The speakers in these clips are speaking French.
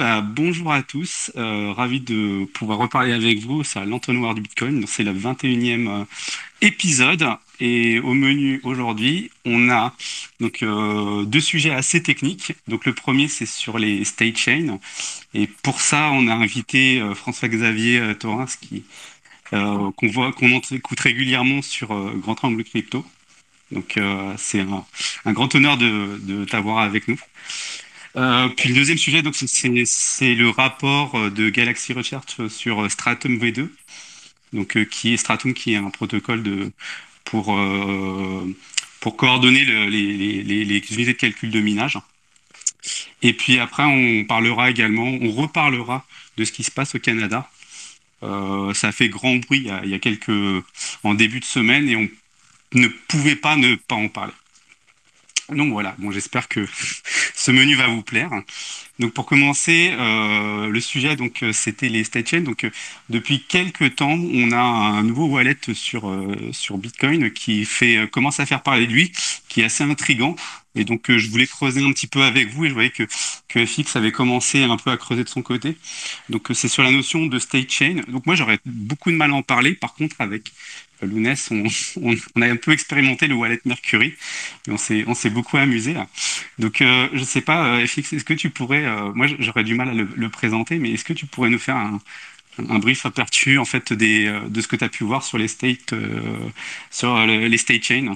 bah, bonjour à tous. Euh, ravi de pouvoir reparler avec vous. C'est l'entonnoir du Bitcoin. C'est le 21e euh, épisode. Et au menu aujourd'hui, on a donc euh, deux sujets assez techniques. Donc le premier, c'est sur les state chains. Et pour ça, on a invité François-Xavier Torres, qui qu'on voit, qu'on écoute régulièrement sur Grand Angle Crypto. Donc c'est un, grand honneur de t'avoir avec nous. Euh, puis le deuxième sujet, donc c'est le rapport euh, de Galaxy Research sur euh, Stratum V2, donc qui est Stratum, qui est un protocole de pour pour coordonner les, les, les, unités de calcul de minage. Et puis après, on parlera également, on reparlera de ce qui se passe au Canada. Ça a fait grand bruit il y, a, il y a quelques en début de semaine et on ne pouvait pas ne pas en parler. Donc voilà, bon, j'espère que ce menu va vous plaire. Donc pour commencer, euh, le sujet donc euh, c'était les state chains. Donc euh, depuis quelques temps, on a un nouveau wallet sur sur Bitcoin qui fait commence à faire parler de lui, qui est assez intrigant. Et donc je voulais creuser un petit peu avec vous et je voyais que que FX avait commencé un peu à creuser de son côté. Donc c'est sur la notion de state chain. Donc moi j'aurais beaucoup de mal à en parler. Par contre avec Lounès, on, a un peu expérimenté le wallet Mercury et on s'est, on s'est beaucoup amusé. Donc, euh, je ne sais pas, euh, FX, est-ce que tu pourrais, euh, moi j'aurais du mal à le, présenter, mais est-ce que tu pourrais nous faire un, brief aperçu en fait des, de ce que tu as pu voir sur les state, sur les state chains?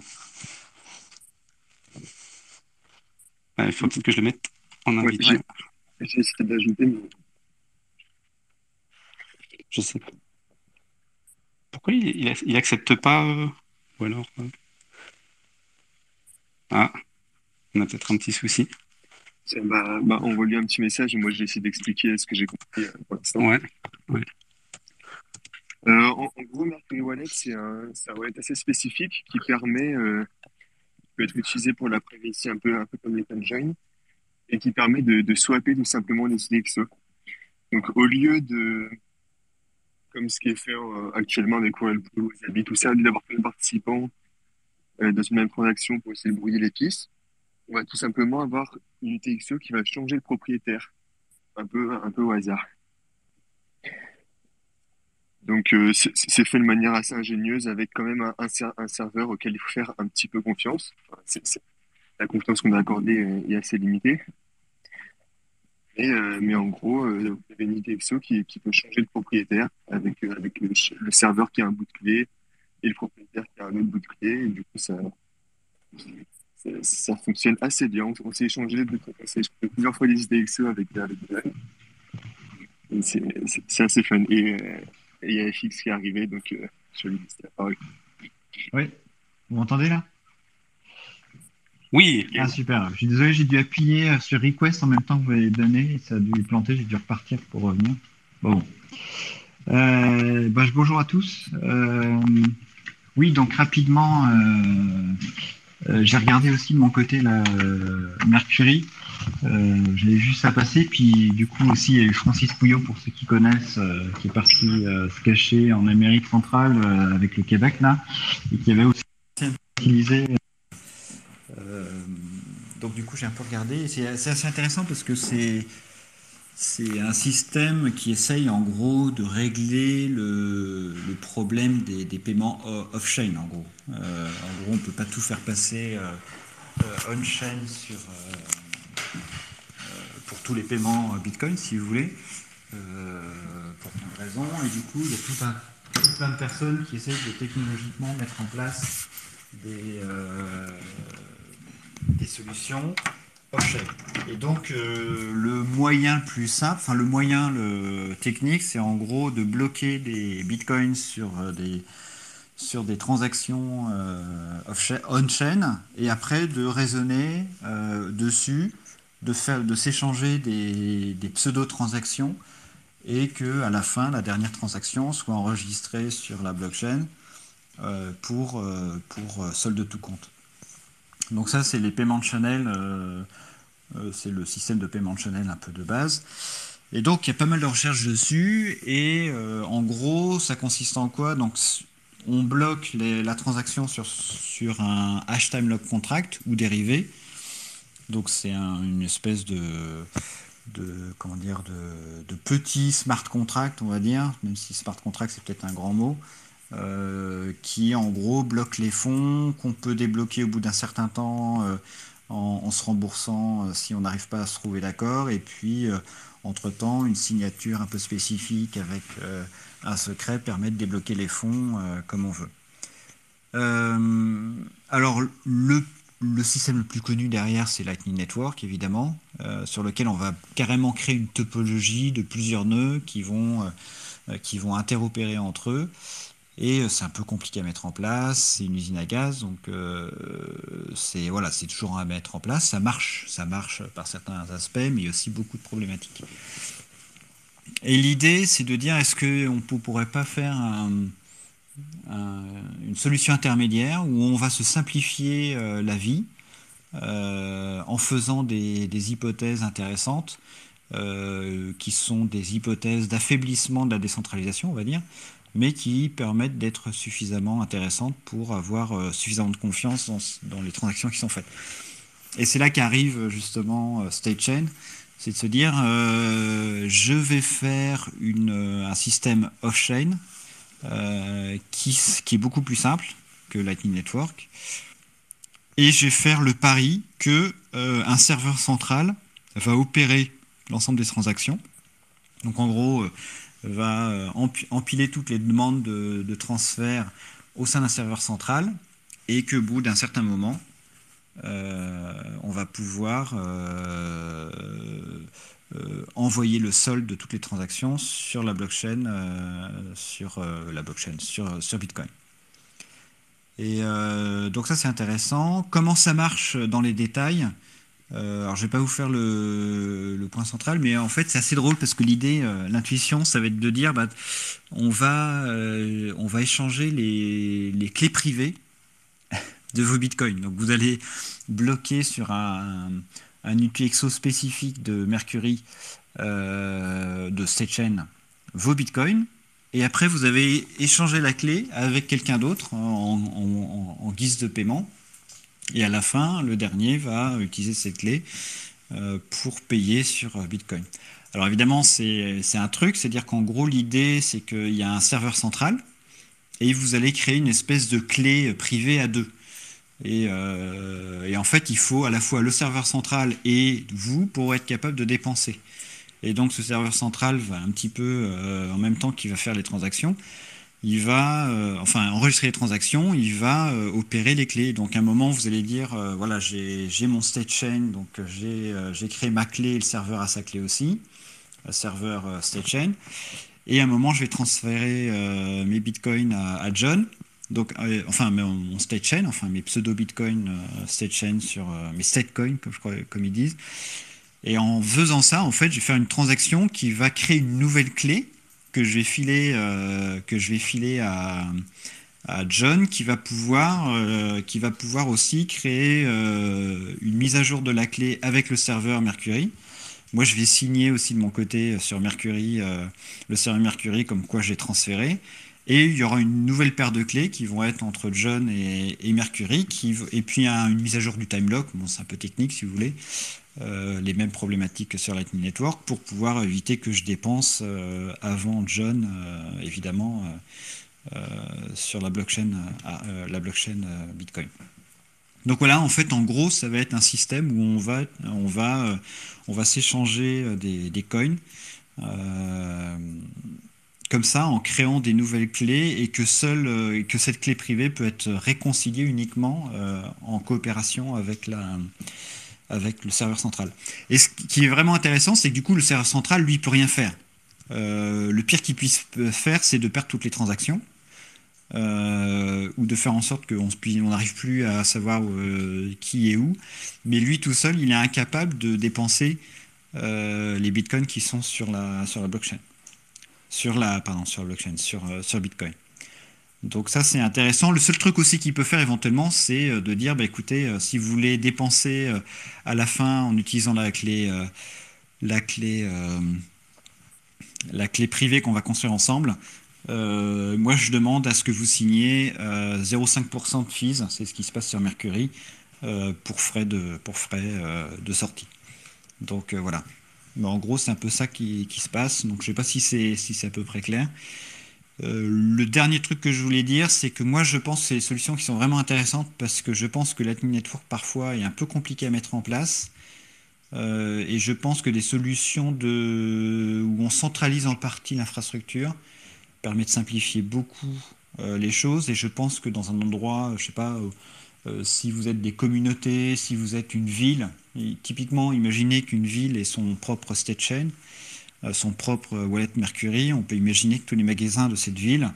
Il faut peut-être que je le mette en j'ai essayé d'ajouter, mais... Je sais pas. Pourquoi il, il, accepte pas euh, Ou alors euh? Ah, on a peut-être un petit souci. Bah, bah, envoie-lui un petit message et moi je vais essayer d'expliquer ce que j'ai compris euh, pour l'instant. Ouais. en, gros, Mercury Wallet, c'est un, un, wallet assez spécifique qui permet, qui peut être utilisé pour la privacy un peu, un peu comme les Join et qui permet de, de swapper tout simplement les IDXO. Donc au lieu de, comme ce qui est fait euh, actuellement avec Whirlpool, Zabi, tout ça, d'avoir plein de participants euh, dans une même transaction pour essayer de brouiller les pistes. On va tout simplement avoir une UTXO qui va changer le propriétaire, un peu, un peu au hasard. Donc euh, c'est fait de manière assez ingénieuse avec quand même un, serveur auquel il faut faire un petit peu confiance. la confiance qu'on a accordée est assez limitée. Euh, mais en gros, euh, vous avez une IDXO qui, qui peut changer le propriétaire avec, euh, le, serveur qui a un bout de clé et le propriétaire qui a un autre bout de clé. Et du coup, ça, ça, fonctionne assez bien. On, s'est échangé plusieurs fois des IDXO avec, avec C'est assez fun. Et il y a FX qui est arrivé, donc je lui parole. Oui, vous m'entendez là? Oui. Ah, super. Je suis désolé, j'ai dû appuyer euh, sur request en même temps que vous l'avez donné. Ça a dû planter. J'ai dû repartir pour revenir. Bon. Euh, bah, bonjour à tous. Euh, oui, donc rapidement, j'ai regardé aussi de mon côté la Mercury. J'avais vu ça passer. Puis du coup aussi, il y a eu Francis Pouillot, pour ceux qui connaissent, qui est parti se cacher en Amérique centrale avec le Québec là, et qui avait aussi utilisé euh, donc du coup, j'ai un peu regardé. C'est assez intéressant parce que c'est c'est un système qui essaye en gros de régler le, problème des, des, paiements off-chain en gros. Euh, en gros, on ne peut pas tout faire passer euh, on-chain pour tous les paiements Bitcoin si vous voulez, pour plein de raisons. Et du coup, il y a tout un, plein de personnes qui essayent de technologiquement mettre en place des, des solutions Et donc euh, le moyen plus simple, enfin le moyen technique, c'est en gros de bloquer des bitcoins sur euh, des sur des transactions euh, on-chain et après de raisonner dessus, de de s'échanger des, pseudo-transactions et que à la fin la dernière transaction soit enregistrée sur la blockchain pour, pour solde de tout compte. Donc ça, c'est les paiements de Chanel, euh, euh, c'est le système de paiement de Chanel un peu de base. Et donc, il y a pas mal de recherches dessus. Et euh, en gros, ça consiste en quoi? Donc, on bloque la transaction sur, un hashtime log contract ou dérivé. Donc, c'est une espèce de, de, comment dire, de, petits smart contracts, on va dire, même si smart contract c'est peut-être un grand mot, qui en gros bloquent les fonds, qu'on peut débloquer au bout d'un certain temps en, se remboursant si on n'arrive pas à se trouver d'accord, et puis entre-temps, une signature un peu spécifique avec un secret permet de débloquer les fonds comme on veut. Euh, alors, le, système le plus connu derrière, c'est Lightning Network, évidemment, euh, sur lequel on va carrément créer une topologie de plusieurs nœuds qui vont, euh, qui vont interopérer entre eux. Et c'est un peu compliqué à mettre en place, c'est une usine à gaz, donc c'est voilà, toujours à mettre en place. Ça marche, ça marche par certains aspects, mais il y a aussi beaucoup de problématiques. Et l'idée, c'est de dire, est-ce qu'on ne pourrait pas faire un, une solution intermédiaire où on va se simplifier euh, la vie euh, en faisant des, hypothèses intéressantes euh, qui sont des hypothèses d'affaiblissement de la décentralisation, on va dire, mais qui permettent d'être suffisamment intéressantes pour avoir suffisamment de confiance dans, les transactions qui sont faites. Et c'est là qu'arrive justement State Chain, c'est de se dire je vais faire un système off-chain euh, qui, est beaucoup plus simple que Lightning Network. Et je vais faire le pari que euh, un serveur central va opérer l'ensemble des transactions. Donc en gros, euh, va empiler toutes les demandes de, transfert au sein d'un serveur central et que, au bout d'un certain moment, on va pouvoir euh, envoyer le solde de toutes les transactions sur la blockchain, euh, sur euh, la blockchain, sur Bitcoin. Et donc ça c'est intéressant. Comment ça marche dans les détails? Alors je vais pas vous faire le, point central, mais en fait c'est assez drôle parce que l'idée, l'intuition, ça va être de dire, bah, on va, on va échanger les, clés privées de vos bitcoins. Donc vous allez bloquer sur un, un UTXO spécifique de Mercury euh, de cette chaîne vos bitcoins. Et après, vous avez échangé la clé avec quelqu'un d'autre en, guise de paiement. Et à la fin, le dernier va utiliser cette clé euh, pour payer sur Bitcoin. Alors évidemment, c'est un truc, c'est-à-dire qu'en gros, l'idée, c'est qu'il y a un serveur central et vous allez créer une espèce de clé privée à deux. Euh, et, en fait, il faut à la fois le serveur central et vous pour être capable de dépenser. Et donc, ce serveur central va un petit peu, euh, en même temps qu'il va faire les transactions, il va, euh, enfin, enregistrer les transactions, il va opérer les clés. Donc, à un moment, vous allez dire, voilà, j'ai mon state chain, donc j'ai créé ma clé, le serveur a sa clé aussi, le serveur state chain. Et à un moment, je vais transférer mes bitcoins à John donc, euh, enfin, mon state chain, enfin mes pseudo Bitcoin euh, state chain sur euh, mes state coins, comme comme ils disent. Et en faisant ça, en fait, je vais faire une transaction qui va créer une nouvelle clé que je vais filer, que je vais filer à, à, John, qui va pouvoir, qui va pouvoir aussi créer une mise à jour de la clé avec le serveur Mercury. Moi, je vais signer aussi de mon côté sur Mercury, le serveur Mercury, comme quoi j'ai transféré. Et il y aura une nouvelle paire de clés qui vont être entre John et, Mercury, et puis une mise à jour du time lock, bon, c'est un peu technique si vous voulez, euh, les mêmes problématiques que sur Lightning Network, pour pouvoir éviter que je dépense euh, avant John, euh, évidemment, sur la blockchain, la blockchain Bitcoin. Donc voilà, en fait, en gros, ça va être un système où on va, on va, on va s'échanger des, des, coins comme ça en créant des nouvelles clés et que, seule, que cette clé privée peut être réconciliée uniquement en coopération avec, la, avec le serveur central. Et ce qui est vraiment intéressant, c'est que du coup, le serveur central, lui, peut rien faire. Euh, le pire qu'il puisse faire, c'est de perdre toutes les transactions. ou de faire en sorte qu'on n'arrive plus à savoir qui est où. Mais lui tout seul, il est incapable de dépenser les bitcoins qui sont sur la, sur la blockchain sur la, pardon, sur blockchain, sur, euh, sur Bitcoin. Donc ça c'est intéressant. Le seul truc aussi qu'il peut faire éventuellement, c'est euh, de dire, bah, écoutez, euh, si vous voulez dépenser à la fin en utilisant la clé, la clé, la clé privée qu'on va construire ensemble, moi je demande à ce que vous signiez 0,5% de fees, c'est ce qui se passe sur Mercury, pour frais de, pour frais de sortie. Donc voilà. Mais en gros, c'est un peu ça qui, qui, se passe. Donc, je ne sais pas si c'est si à peu près clair. Euh, le dernier truc que je voulais dire, c'est que moi je pense que c'est des solutions qui sont vraiment intéressantes parce que je pense que Lightning Network parfois est un peu compliqué à mettre en place. Euh, et je pense que des solutions où on centralise en partie l'infrastructure permet de simplifier beaucoup euh, les choses. Et je pense que dans un endroit, je sais pas, si vous êtes des communautés, si vous êtes une ville, typiquement imaginez qu'une ville ait son propre state chain son propre wallet Mercury, on peut imaginer que tous les magasins de cette ville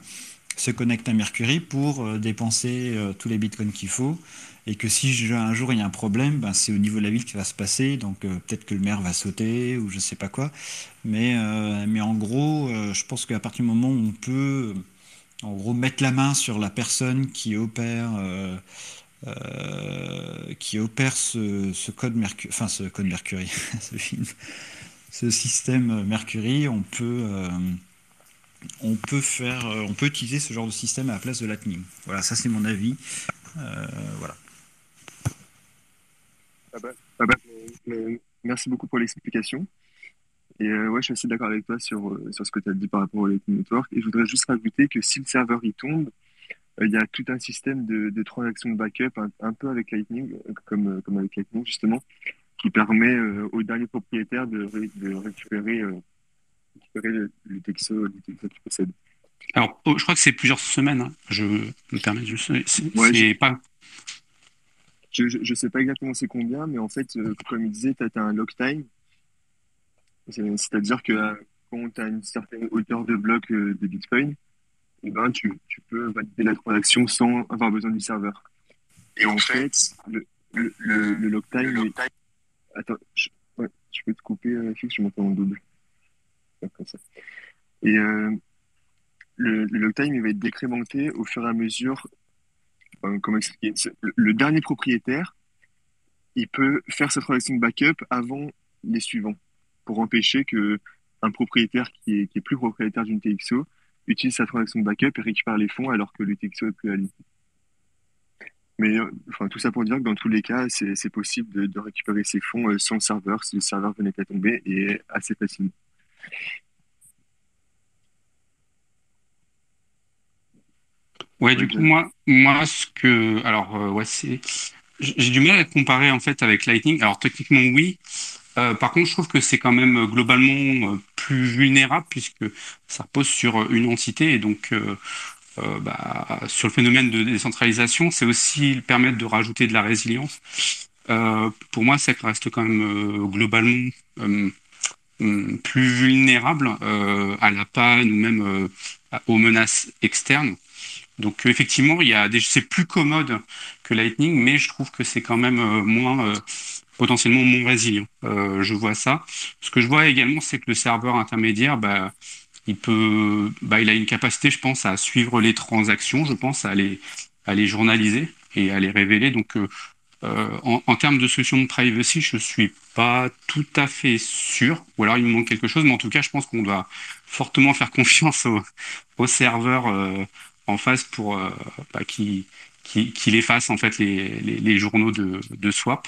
se connectent à Mercury pour euh, dépenser euh, tous les bitcoins qu'il faut. Et que si un jour il y a un problème, ben, c'est au niveau de la ville qui va se passer. Donc peut-être que le maire va sauter ou je ne sais pas quoi. Mais, mais en gros, je pense qu'à partir du moment où on peut en gros mettre la main sur la personne qui opère qui opère ce, code Mercury, enfin ce code Mercury, ce film, ce système Mercury, on peut, euh, on peut faire, euh, on peut utiliser ce genre de système à la place de Lightning. Voilà, ça c'est mon avis. Euh, voilà. Ah bah, ah bah, merci beaucoup pour l'explication. Et ouais, je suis assez d'accord avec toi sur, sur ce que tu as dit par rapport au Lightning Network. Et je voudrais juste rajouter que si le serveur y tombe, il y a tout un système de, de transactions de backup, un, un, peu avec Lightning, comme, comme avec Lightning justement, qui permet euh, au dernier propriétaire de, de récupérer, euh, récupérer le, le, texto, le texto qu'il possède. Alors, oh, je crois que c'est plusieurs semaines. Hein. Je me permets de. C'est ouais, pas. Je ne sais pas exactement c'est combien, mais en fait, euh, comme il disait, tu as, un lock time. C'est-à-dire que euh, quand tu as une certaine hauteur de bloc euh, de Bitcoin, eh ben, tu, tu, peux valider la transaction sans avoir besoin du serveur. Et en fait, le, le, le, le lock time, le lock time Attends, je, peux te couper, euh, fixe, je m'entends en double. Comme ça. Et euh, le, le log time, il va être décrémenté au fur et à mesure. Comment expliquer le, dernier propriétaire, il peut faire sa transaction de backup avant les suivants pour empêcher que un propriétaire qui est, plus propriétaire d'une TXO utilise sa transaction de backup et récupère les fonds alors que le TXO est plus aligné. Mais euh, enfin, tout ça pour dire que dans tous les cas, c'est possible de, de, récupérer ces fonds euh, sans serveur si le serveur venait à tomber et assez facilement. Ouais, du coup, moi, moi, ce que, alors, euh, ouais, c'est, j'ai du mal à comparer en fait avec Lightning. Alors techniquement, oui. Euh, par contre, je trouve que c'est quand même globalement plus vulnérable puisque ça repose sur une entité et donc euh, bah, sur le phénomène de décentralisation, c'est aussi permettre de rajouter de la résilience. Euh, pour moi, ça reste quand même euh, globalement plus vulnérable à la panne ou même aux menaces externes. Donc effectivement, il y a c'est plus commode que Lightning, mais je trouve que c'est quand même moins potentiellement moins résilient. je vois ça. Ce que je vois également, c'est que le serveur intermédiaire, bah, il peut, bah, il a une capacité, je pense, à suivre les transactions, je pense, à les, à les journaliser et à les révéler. Donc, euh, euh en, termes de solution de privacy, je suis pas tout à fait sûr, ou alors il me manque quelque chose, mais en tout cas, je pense qu'on doit fortement faire confiance aux au serveurs euh, en face pour euh, bah, efface en fait les, les, les journaux de, de swap.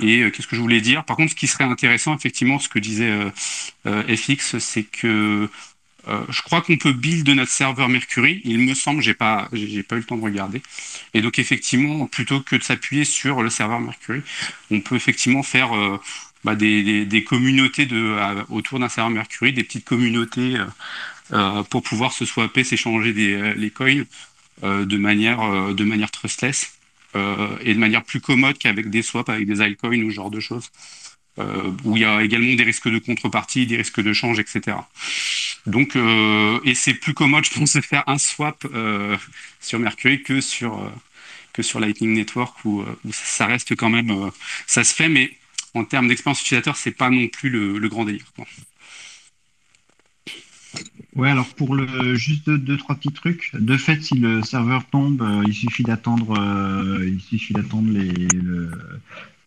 Et euh, qu'est-ce que je voulais dire? Par contre, ce qui serait intéressant, effectivement, ce que disait euh, euh, FX, c'est que je crois qu'on peut build notre serveur Mercury. Il me semble, j'ai pas, j'ai pas eu le temps de regarder. Et donc effectivement, plutôt que de s'appuyer sur le serveur Mercury, on peut effectivement faire bah, des, des, des, communautés de, autour d'un serveur Mercury, des petites communautés pour pouvoir se swapper, s'échanger des, les coins de manière, de manière trustless. Euh, et de manière plus commode qu'avec des swaps, avec des altcoins ou ce genre de choses, euh, où il y a également des risques de contrepartie, des risques de change, etc. Donc, euh, et c'est plus commode, je pense, de faire un swap sur Mercury que sur que sur Lightning Network où, ça reste quand même, ça se fait, mais en termes d'expérience utilisateur, c'est pas non plus le, grand délire. Ouais, alors pour le juste deux, trois petits trucs. De fait, si le serveur tombe, euh, il suffit d'attendre, euh, il suffit d'attendre les le,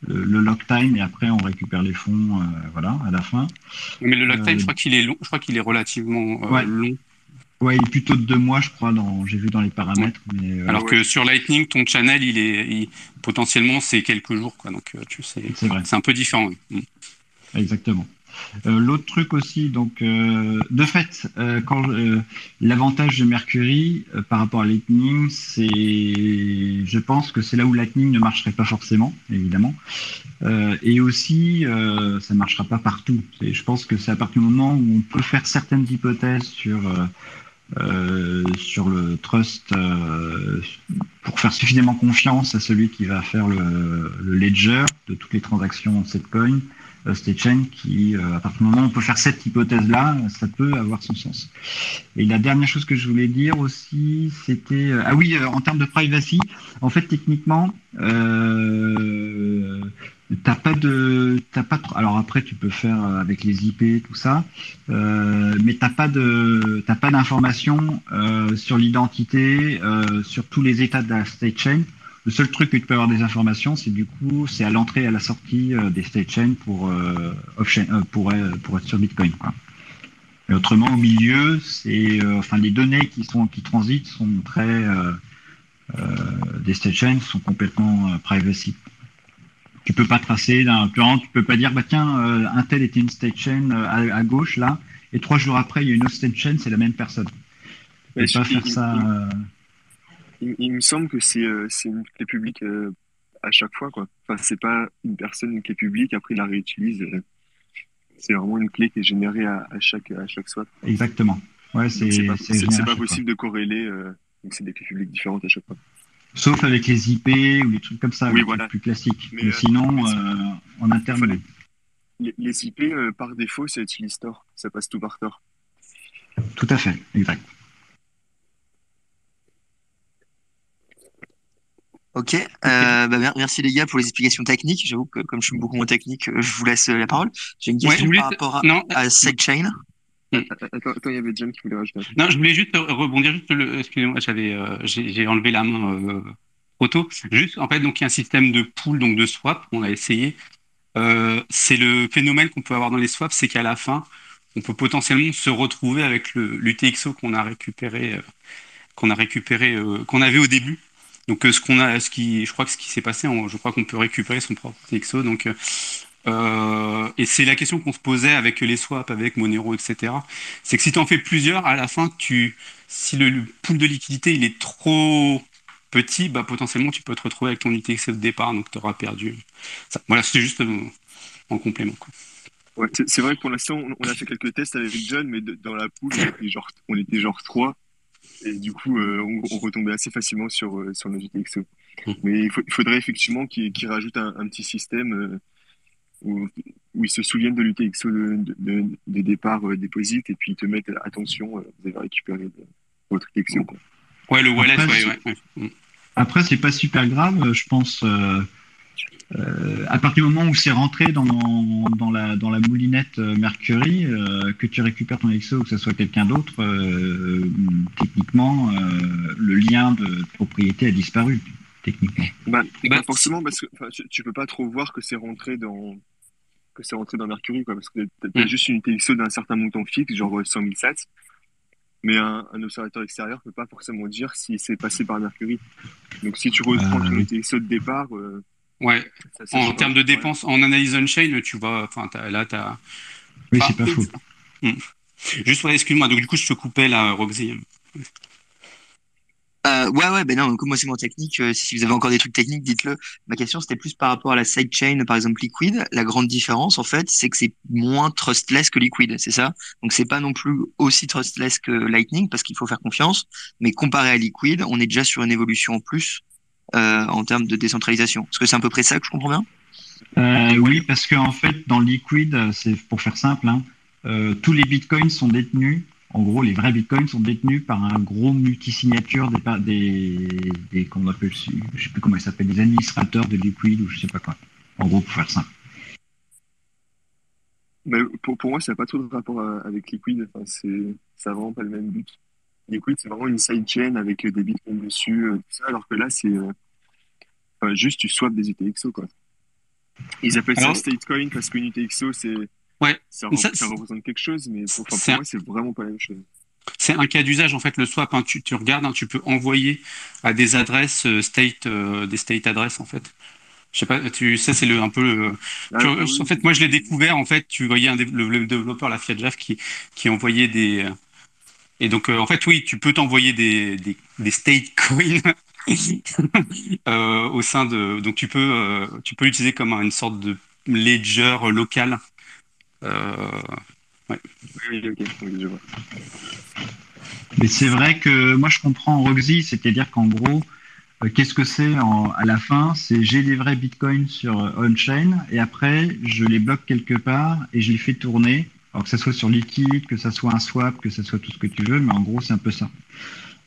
le, lock time et après on récupère les fonds, euh, voilà, à la fin. Mais le lock time, je crois qu'il est long, je crois qu'il est relativement ouais. long. Ouais, il est plutôt de deux mois, je crois, dans, j'ai vu dans les paramètres. Ouais. Mais, Alors que sur Lightning, ton channel, il est, il, potentiellement, c'est quelques jours, quoi. Donc, tu sais, c'est un peu différent. Exactement. Euh, L'autre truc aussi, donc euh, de fait, euh, l'avantage de Mercury par rapport à Lightning, c'est, je pense que c'est là où Lightning ne marcherait pas forcément, évidemment, et aussi ça marchera pas partout. Et je pense que c'est à partir du moment où on peut faire certaines hypothèses sur le trust pour faire suffisamment confiance à celui qui va faire le, le ledger de toutes les transactions de cette coin, state chain, qui euh, à partir du moment où on peut faire cette hypothèse-là, ça peut avoir son sens. Et la dernière chose que je voulais dire aussi, c'était euh, ah oui, euh, en termes de privacy, en fait techniquement, euh, t'as pas de, pas. Alors après, tu peux faire euh, avec les IP tout ça, euh, mais t'as pas de, t'as pas d'informations euh, sur l'identité, euh, sur tous les états de la state chain. Le seul truc que tu peux avoir des informations, c'est du coup, c'est à l'entrée et à la sortie euh, des state chains pour euh, euh, pour pour être sur Bitcoin. Quoi. Et autrement, au milieu, c'est, euh, enfin, les données qui sont qui transitent sont très euh, euh, des state chains sont complètement privacy. Tu peux pas tracer d'un plan, tu peux pas dire bah tiens un tel était une state chain euh, à, à gauche là et trois jours après il y a une autre state chain c'est la même personne. Tu peux pas faire ça. Il- me semble que c'est euh, une clé publique euh, à chaque fois, quoi. Enfin, c'est pas une personne, une clé publique, après il la réutilise. euh. c'est vraiment une clé qui est générée à, à chaque, à chaque swap. Exactement. Ouais c'est pas, fois. possible de corréler, donc c'est des clés publiques différentes à chaque fois. Sauf avec les IP ou les trucs comme ça, Oui, les voilà. plus classiques. Mais, Mais, sinon, en interne. Les, les IP, par défaut, ça utilise Tor. Ça passe tout par Tor. tout à fait, exact. Ok, euh, bah, mer- merci les gars pour les explications techniques. J'avoue que comme je suis beaucoup moins technique, euh, je vous laisse euh, la parole. J'ai une Ouais, question voulais- par rapport à, Non, à sidechain. Attends, attends, il y avait John qui voulait rajouter non, je voulais juste rebondir. Juste le, excusez-moi, j'avais, euh, j'ai j'ai enlevé la main euh, trop tôt. Juste, en fait, donc il y a un système de pool, donc de swap. On a essayé. Euh, c'est le phénomène qu'on peut avoir dans les swaps, c'est qu'à la fin, on peut potentiellement se retrouver avec le l'UTXO qu'on a récupéré, euh, qu'on a récupéré, euh, qu'on avait au début. Donc euh, ce qu'on a, ce qui, je crois que ce qui s'est passé, je crois qu'on peut récupérer son propre UTXO. Donc euh, euh, et c'est la question qu'on se posait avec les swaps, avec Monero, etc. C'est que si tu en fais plusieurs, à la fin, tu, si le, pool de liquidité il est trop petit, bah potentiellement tu peux te retrouver avec ton UTXO de départ, donc tu auras perdu. Voilà, c'est juste en complément. C'est vrai que pour l'instant, on, a fait quelques tests avec John, mais dans la poule, on était genre, on était genre 3. Et du coup, euh, on, on retombait assez facilement sur, euh, sur nos UTXO. Mhm. Mais il, faut- il faudrait effectivement qu'ils rajoutent un, un petit système euh, où, où ils se souviennent de l'UTXO de, de, de, de départ euh, déposite et puis ils te mettent attention, euh, vous avez récupéré de- votre UTXO. quoi. Ouais, le wallet, Après, ouais, ouais, ouais. Mm. Après, c'est pas super grave, je pense. Euh, à partir du moment où c'est rentré dans, dans, la, dans la moulinette euh, Mercury, euh, que tu récupères ton XO ou que ce soit quelqu'un d'autre, euh, techniquement, euh, le lien de propriété a disparu. Techniquement. Bah, Bah, pas forcément parce que tu, tu peux pas trop voir que c'est rentré dans que c'est rentré dans Mercury quoi parce que t'as t'as Mm. juste une UTXO d'un certain montant fixe genre 100 000 sats mais un, un observateur extérieur peut pas forcément dire si c'est passé par Mercury donc si tu reprends Euh, ton oui. UTXO de départ euh, Ouais, ça, ça en termes de Ouais. dépenses, en analyse on-chain, tu vois, enfin, là, tu as. Oui, c'est pas faux. Mm. Juste, ouais, excuse-moi, donc du coup, je te coupais là, Roxy. Euh, ouais, ouais, ben non, comme moi c'est moins technique, euh, si vous avez encore des trucs techniques, dites-le. Ma question c'était plus par rapport à la sidechain, par exemple Liquid. La grande différence, en fait, c'est que c'est moins trustless que Liquid, c'est ça? Donc c'est pas non plus aussi trustless que Lightning parce qu'il faut faire confiance. Mais comparé à Liquid, on est déjà sur une évolution en plus euh, en termes de décentralisation. Est-ce que c'est à peu près ça que je comprends bien? Euh, oui, parce qu'en fait, dans Liquid, c'est pour faire simple, hein, euh, tous les bitcoins sont détenus. En gros, les vrais bitcoins sont détenus par un gros multisignature des, des, des comment on appelle, je sais plus comment ils s'appellent, des administrateurs de Liquid ou je sais pas quoi. En gros, pour faire simple. Mais pour, pour moi ça n'a pas trop de rapport à- avec Liquid enfin, c'est ça a vraiment pas le même but C'est vraiment une sidechain avec euh, des bitcoins dessus euh, tout ça alors que là c'est euh, juste tu swaps des UTXO quoi ils appellent Alors- ça statecoin parce qu'une UTXO c'est Ouais. ça, ça, ça représente quelque chose mais pour, moi c'est vraiment pas la même chose C'est un cas d'usage, en fait, le swap. hein, tu, tu regardes, hein, tu peux envoyer à des adresses euh, state, euh, des state adresses, en fait. Je sais pas, tu sais, c'est le un peu. le- Ah, tu- oui. en fait, moi, je l'ai découvert. En fait, tu voyais un le, le développeur, la Fiat Java, qui qui envoyait des. Et donc, euh, en fait, oui, tu peux t'envoyer des, des des state coins euh, au sein de. Donc, tu peux euh, tu peux l'utiliser comme une sorte de ledger local. Euh, Oui, oui, ok, oui, je vois. Mais c'est vrai que moi je comprends Roxy, c'est-à-dire qu'en gros, qu'est-ce que c'est à la fin? C'est j'ai des vrais bitcoins sur on-chain et après je les bloque quelque part et je les fais tourner. Alors que ça soit sur Liquid, que ça soit un swap, que ça soit tout ce que tu veux, mais en gros c'est un peu ça.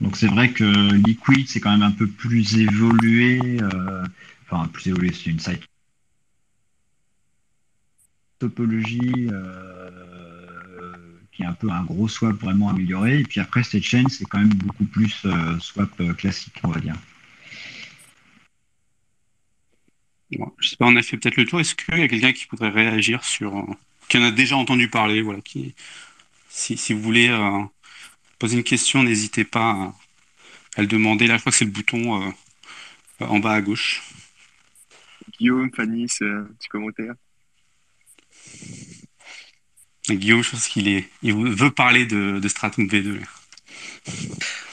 Donc c'est vrai que Liquid c'est quand même un peu plus évolué, euh, enfin plus évolué, c'est une site topologie euh, qui est un peu un gros swap vraiment amélioré. Et puis après, cette chaîne, c'est quand même beaucoup plus euh, swap classique, on va dire. bon, je sais pas, on a fait peut-être le tour. Est-ce qu'il y a quelqu'un qui voudrait réagir sur, qui en a déjà entendu parler, voilà, qui, si, si vous voulez euh, poser une question, n'hésitez pas à, à le demander. Là, je crois que c'est le bouton euh, en bas à gauche. Guillaume, Fanny, c'est un petit commentaire. Et Guillaume, je pense qu'il est, il veut parler de, de Stratum V2.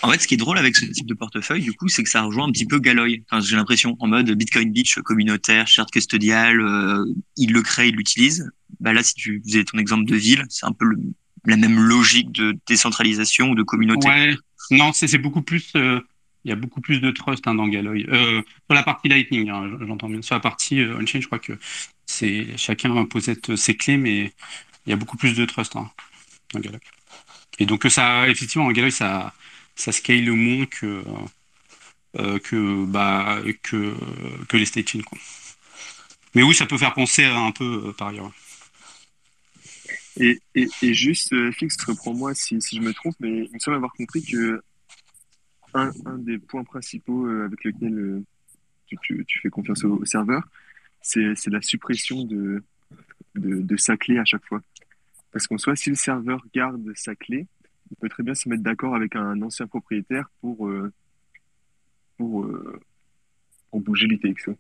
En fait, ce qui est drôle avec ce type de portefeuille, du coup, c'est que ça rejoint un petit peu Galoy. J'ai l'impression, en mode Bitcoin Beach communautaire, shared custodial, euh, il le crée, il l'utilise. Bah là, si tu faisais ton exemple de ville, c'est un peu la même logique de décentralisation ou de communauté. Ouais, non, c'est beaucoup plus. euh, il y a beaucoup plus de trust hein, dans Galoy. Euh, sur la partie Lightning, hein, j'entends bien. Sur la partie on-chain, je crois que c'est chacun possède ses clés, mais il y a beaucoup plus de trust hein, dans Galoy. Et donc euh, ça, effectivement, en Galoy, ça, ça scale moins que euh, que bah que que les chains, quoi. Mais oui, ça peut faire penser un peu euh, par ailleurs. Et, et, juste, euh, Fix, reprends-moi si, si je me trompe, mais il me semble avoir compris que un, un des points principaux euh, avec lequel euh, tu, fais confiance au, serveur, c'est la suppression de, de sa clé à chaque fois. Parce qu'en soi, si le serveur garde sa clé, il peut très bien se mettre d'accord avec un ancien propriétaire pour, euh, pour, euh, pour bouger l'UTXO.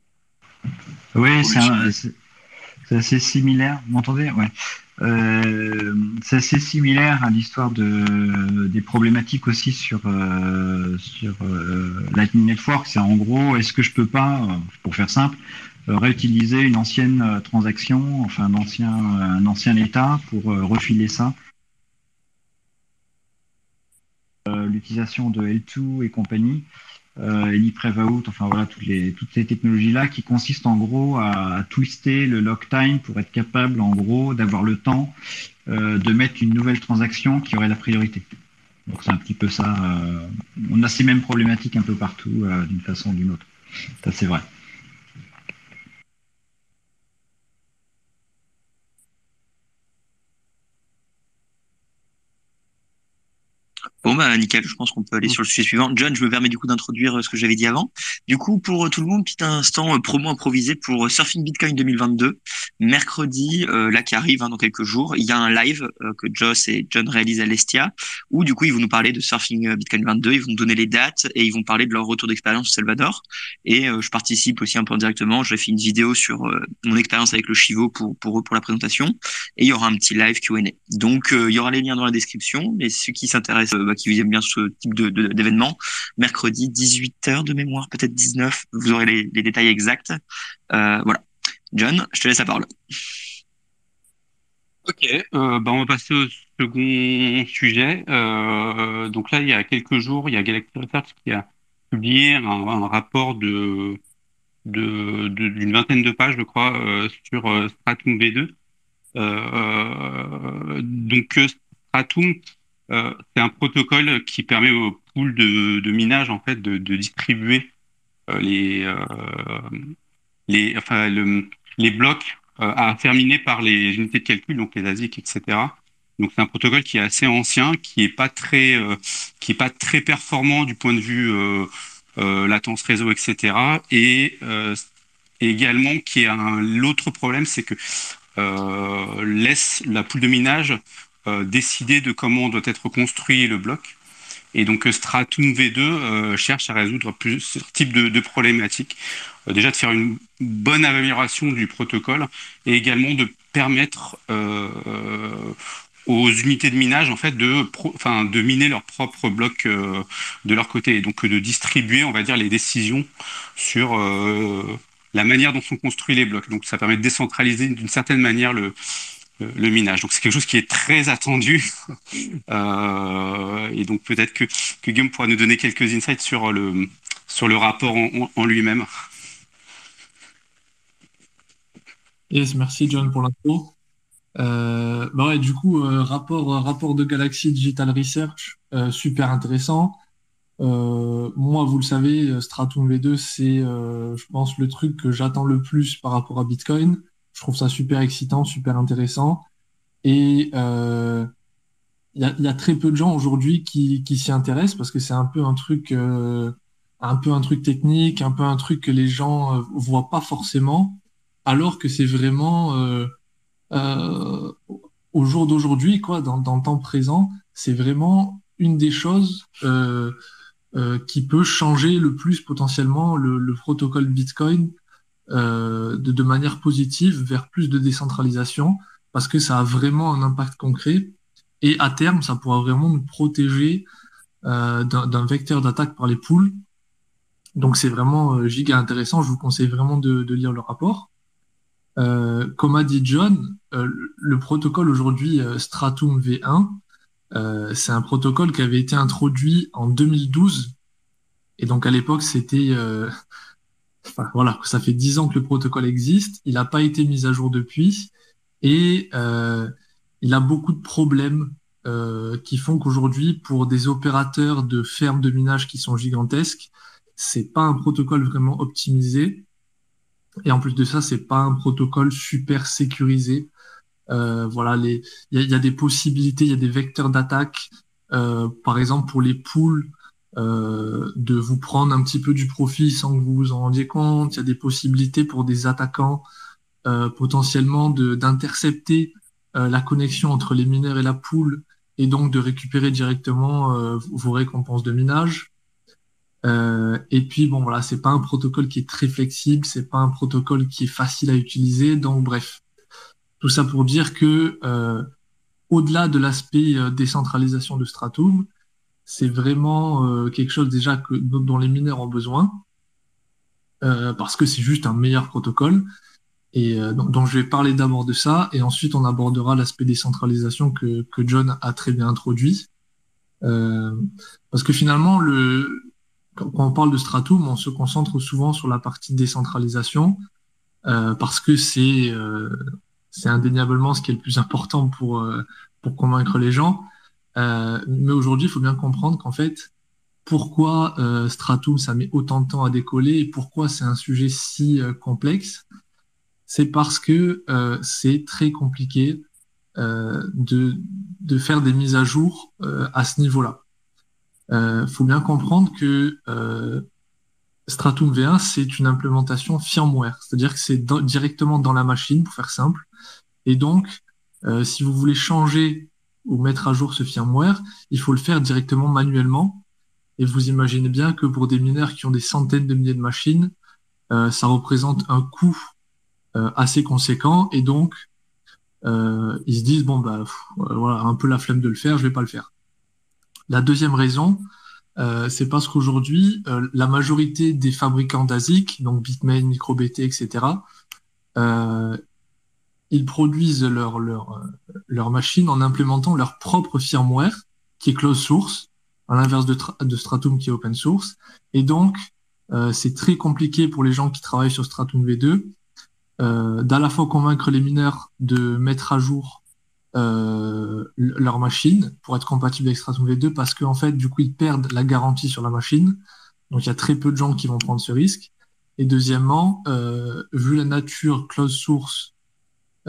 Oui, c'est assez similaire. Vous m'entendez? Ouais. Euh, c'est assez similaire à l'histoire de des problématiques aussi sur euh, sur euh, Lightning Network. C'est en gros, est-ce que je peux pas, pour faire simple, réutiliser une ancienne euh, transaction, enfin un ancien un ancien état pour euh, refiler ça Euh, l'utilisation de L2 et compagnie, euh, Anyprevout, enfin voilà, toutes, les, toutes ces technologies-là qui consistent en gros à, twister le lock time pour être capable en gros d'avoir le temps euh, de mettre une nouvelle transaction qui aurait la priorité. Donc c'est un petit peu ça. euh, on a ces mêmes problématiques un peu partout euh, d'une façon ou d'une autre. Ça c'est vrai. Bon bah nickel, je pense qu'on peut aller sur le sujet suivant. John, je me permets du coup d'introduire euh, ce que j'avais dit avant. Du coup, pour euh, tout le monde, petit instant euh, promo improvisé pour Surfing Bitcoin 2022. Mercredi, euh, là qui arrive hein, dans quelques jours, il y a un live euh, que Joss et John réalisent à l'Estia, où du coup ils vont nous parler de Surfing Bitcoin 22, ils vont nous donner les dates et ils vont parler de leur retour d'expérience au Salvador. Et euh, je participe aussi un peu directement. J'ai fait une vidéo sur mon expérience avec le Chivo pour pour eux pour la présentation. Et il y aura un petit live Q&A. Donc il y aura les liens dans la description. Et ceux qui s'intéressent, qui aiment bien ce type d'événement, mercredi 18h de mémoire, peut-être 19. Vous aurez les, détails exacts. Euh, voilà. John, je te laisse la parole. Ok, euh, bah on va passer au second sujet. Euh, donc là, il y a quelques jours, il y a Galaxy Research qui a publié un, rapport de d'une vingtaine de pages, je crois, sur Stratum V2. Euh, donc Stratum, euh, c'est un protocole qui permet au pool de, minage en fait de, distribuer euh, les euh, les enfin le- les blocs à faire miner par les unités de calcul, donc les ASIC, etc. Donc c'est un protocole qui est assez ancien, qui est pas très, qui est pas très performant du point de vue latence réseau, etc. Et, également qui a un l'autre problème, c'est que laisse la poule de minage décider de comment doit être construit le bloc. Et donc Stratum V2 cherche à résoudre plusieurs types de, de problématiques. déjà de faire une bonne amélioration du protocole et également de permettre aux unités de minage en fait de miner leur propre bloc euh, de leur côté. Et donc de distribuer on va dire les décisions sur euh, la manière dont sont construits les blocs. Donc ça permet de décentraliser d'une certaine manière le le minage donc c'est quelque chose qui est très attendu euh, et donc peut-être que que Guillaume pourra nous donner quelques insights sur le sur le rapport en, en lui-même Yes, merci John pour l'info. Euh, bah ouais, du coup, euh, rapport, euh, rapport de Galaxy Digital Research, euh, super intéressant. Euh, moi, vous le savez, Stratum V2, c'est, je pense, le truc que j'attends le plus par rapport à Bitcoin. Je trouve ça super excitant, super intéressant. Et il y a, y, a, très peu de gens aujourd'hui qui, qui s'y intéressent parce que c'est un peu un truc, un peu un truc technique, un peu un truc que les gens voient pas forcément, alors que c'est vraiment euh, au jour d'aujourd'hui, quoi, dans, dans, le temps présent, c'est vraiment une des choses euh, euh, qui peut changer le plus potentiellement le, le protocole Bitcoin euh, de, de, manière positive vers plus de décentralisation, parce que ça a vraiment un impact concret. Et à terme, ça pourra vraiment nous protéger euh, d'un vecteur d'attaque par les poules. Donc c'est vraiment euh, giga intéressant. Je vous conseille vraiment de, de lire le rapport. Euh, comme a dit John, euh, le protocole aujourd'hui euh, Stratum V1, c'est un protocole qui avait été introduit en 2012. Et donc à l'époque, c'était... Voilà, ça fait dix ans que le protocole existe. Il n'a pas été mis à jour depuis. Et il a beaucoup de problèmes qui font qu'aujourd'hui, pour des opérateurs de fermes de minage qui sont gigantesques, c'est pas un protocole vraiment optimisé. Et en plus de ça, c'est pas un protocole super sécurisé. Euh, voilà, il y, y a, des possibilités, il y a des vecteurs d'attaque. Euh, par exemple, pour les poules, euh, de vous prendre un petit peu du profit sans que vous vous en rendiez compte. Il y a des possibilités pour des attaquants euh, potentiellement d'intercepter euh, la connexion entre les mineurs et la poule et donc de récupérer directement euh, vos récompenses de minage. Et puis bon voilà, c'est pas un protocole qui est très flexible, c'est pas un protocole qui est facile à utiliser. Donc bref, tout ça pour dire que au-delà de l'aspect décentralisation de Stratum, c'est vraiment euh, quelque chose déjà que, dont les mineurs ont besoin euh, parce que c'est juste un meilleur protocole. Et donc, donc, je vais parler d'abord de ça et ensuite on abordera l'aspect décentralisation que, que John a très bien introduit. parce que finalement le quand on parle de Stratum, on se concentre souvent sur la partie décentralisation euh, parce que c'est euh, indéniablement ce qui est le plus important pour euh, pour convaincre les gens. Euh, mais aujourd'hui, il faut bien comprendre qu'en fait, pourquoi euh, Stratum ça met autant de temps à décoller et pourquoi c'est un sujet si euh, complexe, c'est parce que c'est très compliqué de de faire des mises à jour à ce niveau-là euh, faut bien comprendre que euh, Stratum V1, c'est une implémentation firmware, c'est-à-dire que c'est directement dans la machine, pour faire simple. Et donc, euh, si vous voulez changer ou mettre à jour ce firmware, il faut le faire directement manuellement. Et vous imaginez bien que pour des mineurs qui ont des centaines de milliers de machines, euh, ça représente un coût euh, assez conséquent. Et donc, euh, ils se disent, bon, bah, voilà, un peu la flemme de le faire, je vais pas le faire. La deuxième raison, euh, c'est parce qu'aujourd'hui, euh, la majorité des fabricants d'ASIC, donc Bitmain, MicroBT, etc., euh, ils produisent leur, leur, leur machine en implémentant leur propre firmware, qui est closed source, à l'inverse de, de, Stratum qui est open source. Et donc, euh, c'est très compliqué pour les gens qui travaillent sur Stratum V2 euh, d'à la fois convaincre les mineurs de mettre à jour euh, leur machine pour être compatible avec Stratum V2 parce qu'en fait, du coup, ils perdent la garantie sur la machine. Donc, il y a très peu de gens qui vont prendre ce risque. Et deuxièmement, euh, vu la nature closed source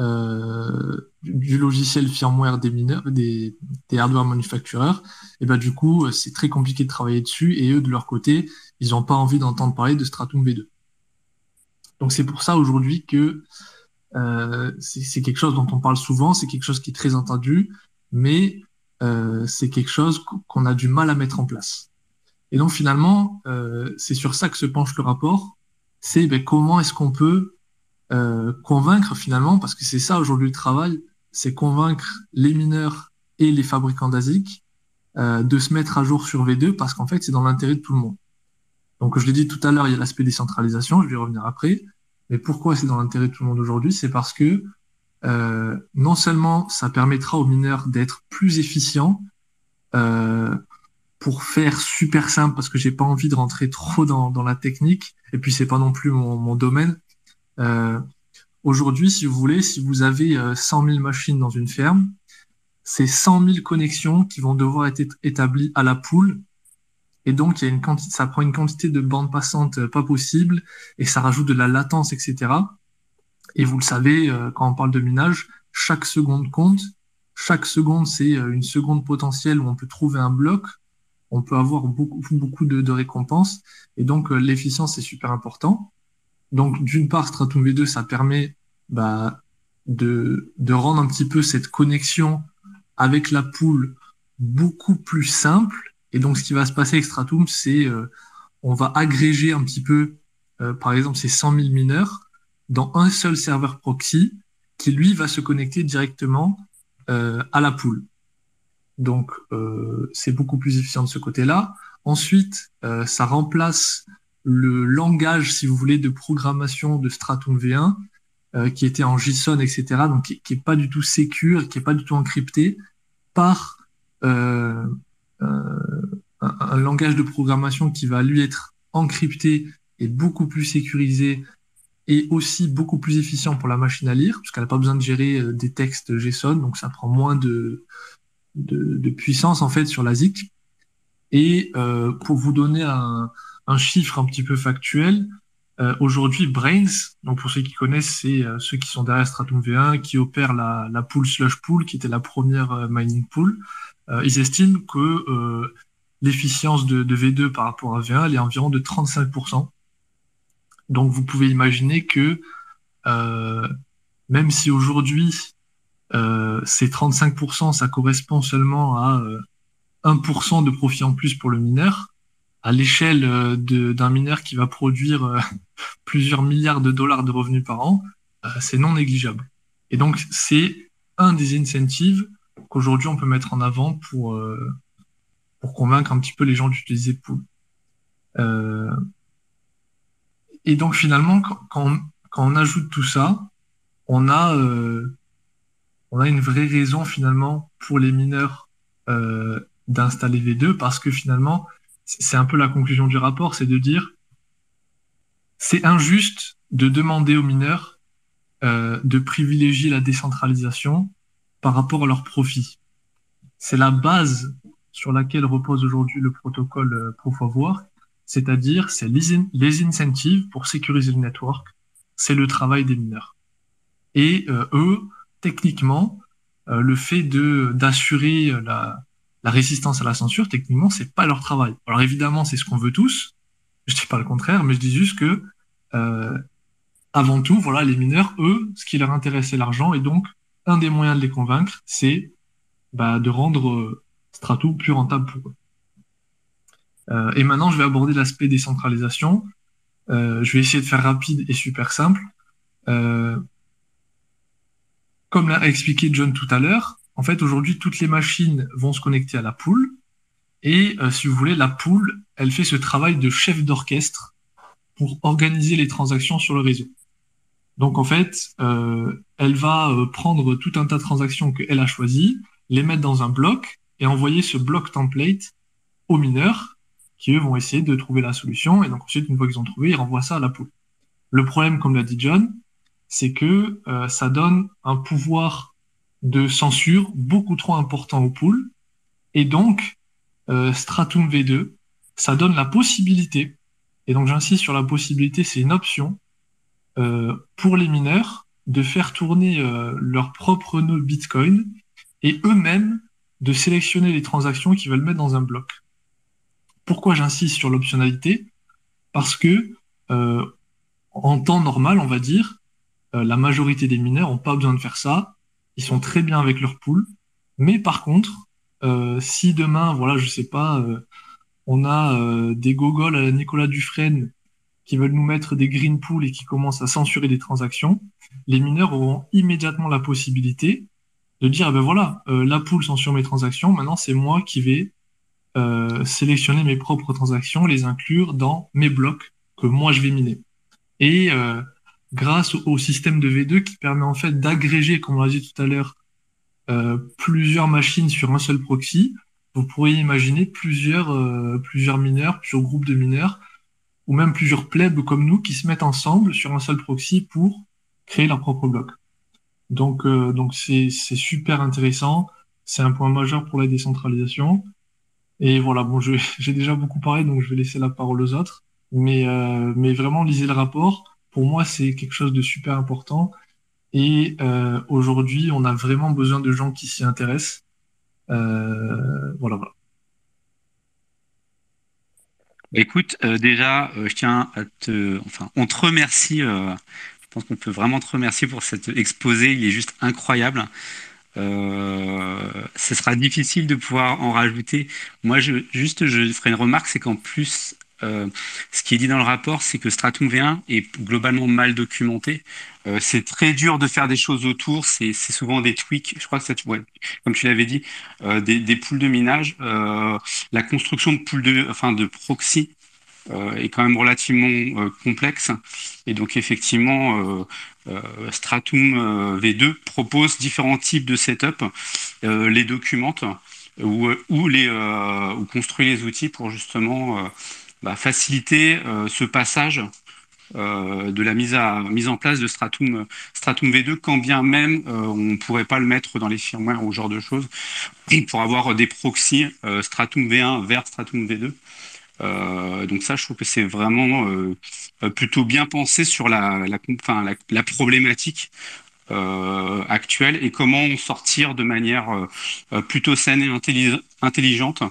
euh, du logiciel firmware des mineurs, des, des hardware manufacturers, et ben du coup, c'est très compliqué de travailler dessus. Et eux, de leur côté, ils n'ont pas envie d'entendre parler de Stratum V2. Donc, c'est pour ça aujourd'hui que euh, c'est quelque chose dont on parle souvent, c'est quelque chose qui est très entendu, mais euh, c'est quelque chose qu'on a du mal à mettre en place. Et donc finalement, euh, c'est sur ça que se penche le rapport. C'est ben, comment est-ce qu'on peut euh, convaincre finalement, parce que c'est ça aujourd'hui le travail, c'est convaincre les mineurs et les fabricants d'ASIC euh, de se mettre à jour sur V2 parce qu'en fait c'est dans l'intérêt de tout le monde. Donc je l'ai dit tout à l'heure, il y a l'aspect décentralisation, je vais y revenir après. Mais pourquoi c'est dans l'intérêt de tout le monde aujourd'hui? C'est parce que euh, non seulement ça permettra aux mineurs d'être plus efficients, euh, pour faire super simple, parce que j'ai pas envie de rentrer trop dans, dans la technique, et puis c'est pas non plus mon, mon domaine. Euh, Aujourd'hui, si vous voulez, si vous avez 100 euh, 000 machines dans une ferme, c'est 100 000 connexions qui vont devoir être établies à la poule. Et donc, il y a une quantité, ça prend une quantité de bandes passantes euh, pas possible, et ça rajoute de la latence, etc. Et vous le savez, quand on parle de minage, chaque seconde compte. Chaque seconde, c'est une seconde potentielle où on peut trouver un bloc. On peut avoir beaucoup, beaucoup de, de récompenses. Et donc, l'efficience est super important. Donc, d'une part, Stratum V2, ça permet bah, de, rendre un petit peu cette connexion avec la poule beaucoup plus simple. Et donc, ce qui va se passer avec Stratum, c'est euh, on va agréger un petit peu, euh, par exemple, ces 100 000 mineurs dans un seul serveur proxy qui, lui, va se connecter directement euh, à la poule. Donc, euh, c'est beaucoup plus efficient de ce côté-là. Ensuite, ça remplace le langage, si vous voulez, de programmation de Stratum V1, euh, qui était en JSON, etc., donc qui, qui est pas du tout sécure, qui est pas du tout encrypté, par euh, un, un langage de programmation qui va lui être encrypté et beaucoup plus sécurisé et aussi beaucoup plus efficient pour la machine à lire, parce qu'elle n'a pas besoin de gérer euh, des textes JSON, donc ça prend moins de, de, de puissance en fait sur la ZIC. Et euh, pour vous donner un, un, chiffre un petit peu factuel, euh, aujourd'hui Brains, donc pour ceux qui connaissent, c'est euh, ceux qui sont derrière Stratum V1, qui opèrent la, la pool slush pool, qui était la première euh, mining pool, ils estiment que l'efficience de, de, V2 par rapport à V1 elle est environ de 35%. Donc vous pouvez imaginer que même si aujourd'hui ces 35%, ça correspond seulement à euh, 1% de profit en plus pour le mineur, à l'échelle euh, d'un mineur qui va produire euh, plusieurs milliards de dollars de revenus par an, euh, c'est non négligeable. Et donc c'est un des incentives qu'aujourd'hui on peut mettre en avant pour, pour convaincre un petit peu les gens d'utiliser Pool. Euh, et donc finalement, quand, quand, on, ajoute tout ça, on a, on a une vraie raison finalement pour les mineurs d'installer V2 parce que finalement, c'est un peu la conclusion du rapport, c'est de dire c'est injuste de demander aux mineurs euh, de privilégier la décentralisation par rapport à leur profit. C'est la base sur laquelle repose aujourd'hui le protocole euh, Proof c'est-à-dire c'est les, incentives pour sécuriser le network, c'est le travail des mineurs. Et euh, eux, techniquement, euh, le fait de d'assurer la, la résistance à la censure, techniquement, c'est pas leur travail. Alors évidemment, c'est ce qu'on veut tous. Je dis pas le contraire, mais je dis juste que euh, avant tout, voilà, les mineurs, eux, ce qui leur intéresse, c'est l'argent, et donc un des moyens de les convaincre, c'est bah, de rendre euh, Strato plus rentable pour eux. Euh, et maintenant, je vais aborder l'aspect décentralisation. Je vais essayer de faire rapide et super simple. Comme l'a expliqué John tout à l'heure, en fait, aujourd'hui, toutes les machines vont se connecter à la pool. Et euh, si vous voulez, la pool, elle fait ce travail de chef d'orchestre pour organiser les transactions sur le réseau. Donc, en fait, euh, elle va euh, prendre tout un tas de transactions qu'elle a choisies, les mettre dans un bloc et envoyer ce bloc template aux mineurs qui eux vont essayer de trouver la solution. Et donc ensuite, une fois qu'ils ont trouvé, ils renvoient ça à la poule. Le problème, comme l'a dit John, c'est que ça donne un pouvoir de censure beaucoup trop important aux poules. Et donc, euh, Stratum V2, ça donne la possibilité, et donc j'insiste sur la possibilité, c'est une option, euh, pour les mineurs de faire tourner euh, leur propre nœud Bitcoin et eux-mêmes de sélectionner les transactions qu'ils veulent mettre dans un bloc. Pourquoi j'insiste sur l'optionnalité? Parce que en temps normal, on va dire, la majorité des mineurs n'ont pas besoin de faire ça. Ils sont très bien avec leur pool. Mais par contre, euh, si demain, voilà, je sais pas, euh, on a euh, des gogoles à Nicolas Dufresne qui veulent nous mettre des green pools et qui commencent à censurer des transactions, les mineurs auront immédiatement la possibilité de dire, eh ben voilà, la pool censure mes transactions, maintenant c'est moi qui vais sélectionner mes propres transactions, les inclure dans mes blocs que moi je vais miner. Et grâce au système de V2 qui permet en fait d'agréger, comme on l'a dit tout à l'heure, euh, plusieurs machines sur un seul proxy, vous pourriez imaginer plusieurs, euh, plusieurs mineurs, plusieurs groupes de mineurs, ou même plusieurs plebs comme nous qui se mettent ensemble sur un seul proxy pour créer leur propre bloc. Donc, euh, donc c'est, c'est super intéressant. C'est un point majeur pour la décentralisation. Et voilà, bon, je, j'ai déjà beaucoup parlé, donc je vais laisser la parole aux autres. Mais, mais vraiment, lisez le rapport. Pour moi, c'est quelque chose de super important. Et euh, aujourd'hui, on a vraiment besoin de gens qui s'y intéressent. Euh, voilà, voilà. Écoute, euh, déjà, je tiens à te, enfin, on te remercie. je pense qu'on peut vraiment te remercier pour cet exposé. Il est juste incroyable. ce sera difficile de pouvoir en rajouter. Moi, je, juste, je ferai une remarque, c'est qu'en plus, euh, ce qui est dit dans le rapport, c'est que Stratum V1 est globalement mal documenté. Euh, c'est très dur de faire des choses autour. C'est souvent des tweaks. Je crois que ça, comme tu l'avais dit, euh, des, des poules de minage. la construction de poules de, enfin, de proxy est quand même relativement complexe. Et donc effectivement, Stratum V2 propose différents types de setup, les documente ou les ou construit les outils pour justement bah, faciliter euh, ce passage euh, de la mise, à, mise en place de Stratum, Stratum V2, quand bien même euh, on ne pourrait pas le mettre dans les firmware ou ce genre de choses, pour avoir des proxys Stratum V1 vers Stratum V2. donc ça, je trouve que c'est vraiment plutôt bien pensé sur la, la problématique actuelle et comment sortir de manière plutôt saine et intelligente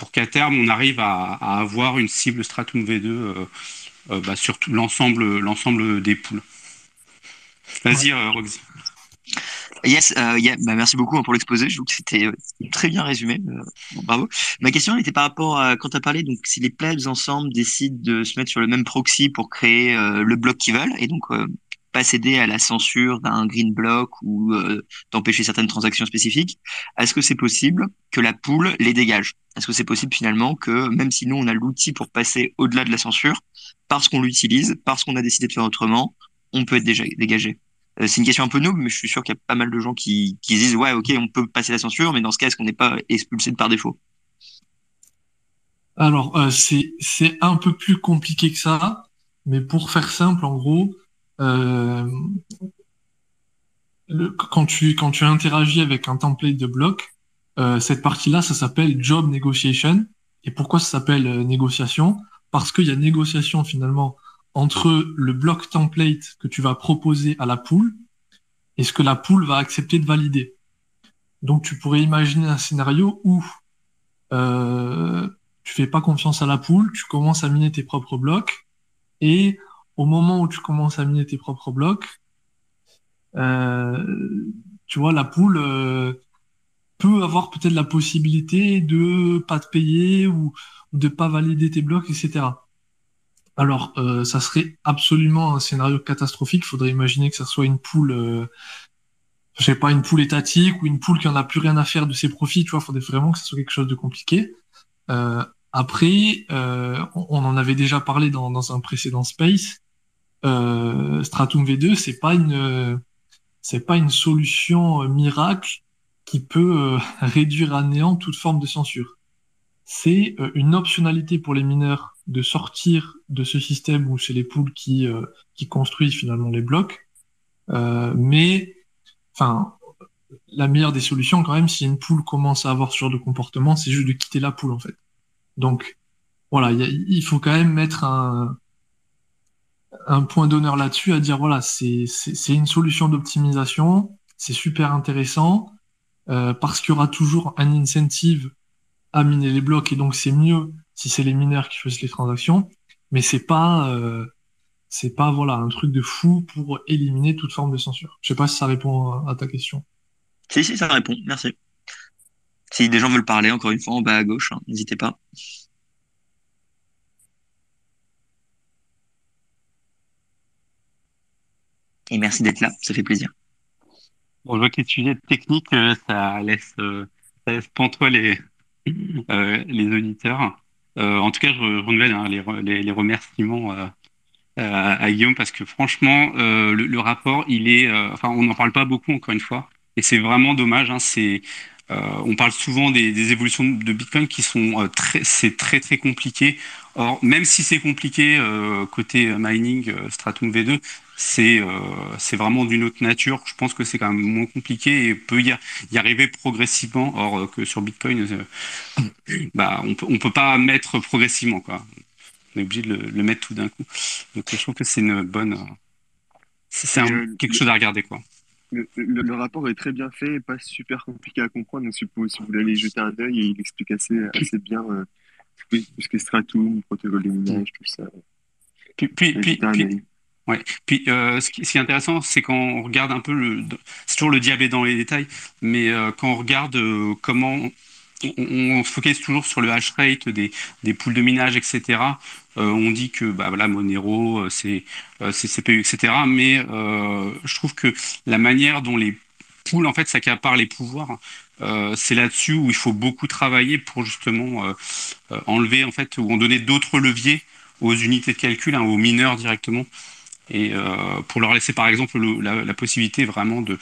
pour qu'à terme, on arrive à, avoir une cible Stratum V2 euh, euh, bah, sur l'ensemble, des poules. Vas-y, euh, Roxy. Yes, bah, merci beaucoup hein, pour l'exposé. Je trouve que c'était très bien résumé. bravo. Ma question était par rapport à quand tu as parlé, donc si les plebs ensemble décident de se mettre sur le même proxy pour créer le bloc qu'ils veulent, et donc pas céder à la censure d'un green block ou euh, d'empêcher certaines transactions spécifiques, est-ce que c'est possible que la pool les dégage? Est-ce que c'est possible finalement que même si nous on a l'outil pour passer au-delà de la censure, parce qu'on l'utilise, parce qu'on a décidé de faire autrement, on peut être déjà dégagé? Euh, c'est une question un peu noob, mais je suis sûr qu'il y a pas mal de gens qui, qui disent ouais, ok, on peut passer la censure, mais dans ce cas, est-ce qu'on n'est pas expulsé par défaut? Alors, euh, c'est un peu plus compliqué que ça, mais pour faire simple, en gros, euh, quand tu quand tu interagis avec un template de bloc, euh, cette partie-là, ça s'appelle job negotiation. Et pourquoi ça s'appelle euh, négociation? Parce qu'il y a négociation finalement entre le bloc template que tu vas proposer à la pool et ce que la pool va accepter de valider. Donc tu pourrais imaginer un scénario où euh, tu fais pas confiance à la pool, tu commences à miner tes propres blocs et au moment où tu commences à miner tes propres blocs, euh, tu vois, la poule euh, peut avoir peut-être la possibilité de pas te payer ou, de pas valider tes blocs, etc. Alors, euh, ça serait absolument un scénario catastrophique. Faudrait imaginer que ça soit une poule, euh, je sais pas, une poule étatique ou une poule qui en a plus rien à faire de ses profits. Tu vois, faudrait vraiment que ça soit quelque chose de compliqué. Euh, après, euh, on, en avait déjà parlé dans, dans un précédent space. Euh, Stratum V2, c'est pas une, c'est pas une solution euh, miracle qui peut euh, réduire à néant toute forme de censure. C'est euh, une optionnalité pour les mineurs de sortir de ce système où c'est les poules qui, qui construisent finalement les blocs. mais, enfin, la meilleure des solutions quand même, si une poule commence à avoir ce genre de comportement, c'est juste de quitter la poule en fait. Donc voilà, il faut quand même mettre un, un point d'honneur là-dessus, à dire voilà, c'est une solution d'optimisation, c'est super intéressant, euh, parce qu'il y aura toujours un incentive à miner les blocs, et donc c'est mieux si c'est les mineurs qui fassent les transactions, mais c'est pas euh, c'est pas voilà un truc de fou pour éliminer toute forme de censure. Je sais pas si ça répond à ta question. Si si, ça répond. Merci. Si des gens veulent parler, encore une fois, en bas à gauche, hein, n'hésitez pas. Et merci d'être là, ça fait plaisir. Bon, je vois que les sujets techniques, euh, ça laisse, euh, ça laisse pantois les, euh, les auditeurs. En tout cas, je renouvelle hein, les, les, remerciements à Guillaume parce que franchement, le, rapport, il est, enfin, on n'en parle pas beaucoup encore une fois, et c'est vraiment dommage. Hein, c'est on parle souvent des, des, évolutions de Bitcoin qui sont très, c'est très très compliqué. Or, même si c'est compliqué côté mining Stratum V2, c'est c'est vraiment d'une autre nature. Je pense que c'est quand même moins compliqué et peut y, y arriver progressivement. Or que sur Bitcoin, bah on peut on peut pas mettre progressivement quoi. On est obligé de le, le mettre tout d'un coup. Donc je trouve que c'est une bonne, c'est quelque chose à regarder quoi. Le, le, le, rapport est très bien fait, pas super compliqué à comprendre. Donc, si vous, si vous voulez aller jeter un œil, il explique assez, assez bien euh, tout ce qui est Stratum, protocole de minage, tout ça. Puis, puis, puis, puis, ouais. puis euh, ce, qui, est intéressant, c'est quand on regarde un peu le. C'est toujours le diable dans les détails, mais euh, quand on regarde euh, comment on, se focalise toujours sur le hash rate des, poules de minage, etc. On dit que bah, voilà, Monero, c'est CPU, etc. Mais je trouve que la manière dont les poules en fait s'accaparent les pouvoirs, c'est là-dessus où il faut beaucoup travailler pour justement enlever en fait ou en donner d'autres leviers aux unités de calcul, hein, aux mineurs directement, et pour leur laisser par exemple le, la, possibilité vraiment de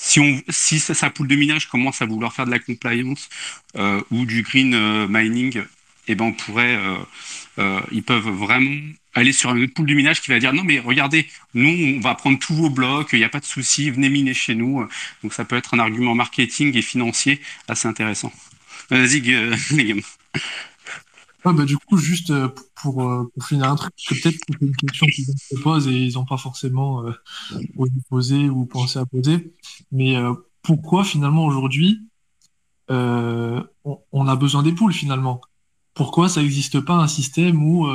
si, on, si sa, poule de minage commence à vouloir faire de la compliance euh, ou du green euh, mining, eh ben on pourrait, euh, euh, ils peuvent vraiment aller sur une autre poule de minage qui va dire non mais regardez, nous on va prendre tous vos blocs, il n'y a pas de souci, venez miner chez nous. Donc ça peut être un argument marketing et financier assez intéressant. Vas-y Guillaume. Ouais, bah, du coup, juste pour, pour finir un truc, c'est peut-être que c'est une question qu'ils se posent et ils n'ont pas forcément euh, osé poser ou pensé à poser. Mais euh, pourquoi finalement aujourd'hui euh, on, on, a besoin des poules finalement? Pourquoi ça n'existe pas un système où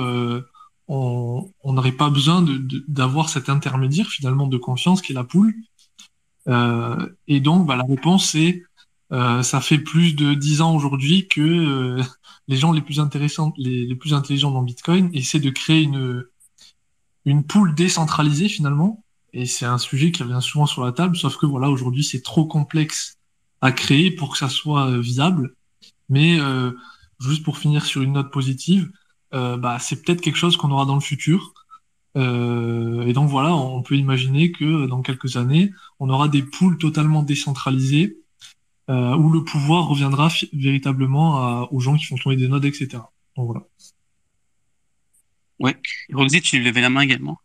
on n'aurait pas besoin d'avoir de, cet intermédiaire finalement de confiance qui est la poule? Et donc, bah, la réponse c'est ça fait plus de dix ans aujourd'hui que les gens les plus intéressants, les, les plus intelligents dans Bitcoin essaient de créer une, une poule décentralisée finalement. Et c'est un sujet qui revient souvent sur la table, sauf que voilà, aujourd'hui, c'est trop complexe à créer pour que ça soit euh, viable. Mais euh, juste pour finir sur une note positive, euh, bah, c'est peut-être quelque chose qu'on aura dans le futur. Euh, et donc voilà, on peut imaginer que dans quelques années, on aura des poules totalement décentralisées euh, où le pouvoir reviendra véritablement à, aux gens qui font tourner des nodes, etc. Donc voilà. Ouais. Roxy, tu levais la main également?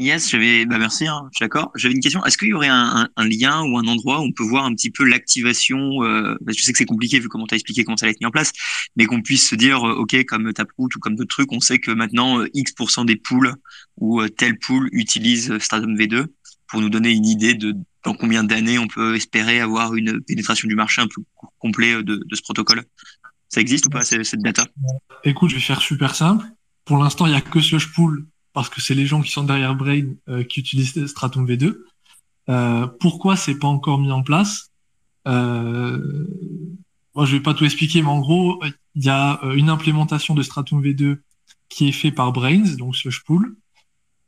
Yes, j'avais, bah merci, hein, je suis d'accord. J'avais une question. Est-ce qu'il y aurait un, un, un, lien ou un endroit où on peut voir un petit peu l'activation euh, Je sais que c'est compliqué vu comment tu as expliqué comment ça allait être mis en place, mais qu'on puisse se dire, euh, ok, comme Taproot ou comme d'autres trucs, on sait que maintenant euh, X% des poules ou euh, telle pool utilise Stratum V2 pour nous donner une idée de dans combien d'années on peut espérer avoir une pénétration du marché un peu complet de, de ce protocole? Ça existe ou pas cette data? Écoute, je vais faire super simple. Pour l'instant, il n'y a que Slushpool parce que c'est les gens qui sont derrière Brain euh, qui utilisent Stratum V2. Euh, pourquoi c'est pas encore mis en place? Euh, Moi, je vais pas tout expliquer, mais en gros, il y a euh, une implémentation de Stratum V2 qui est fait par Brains, donc Slushpool,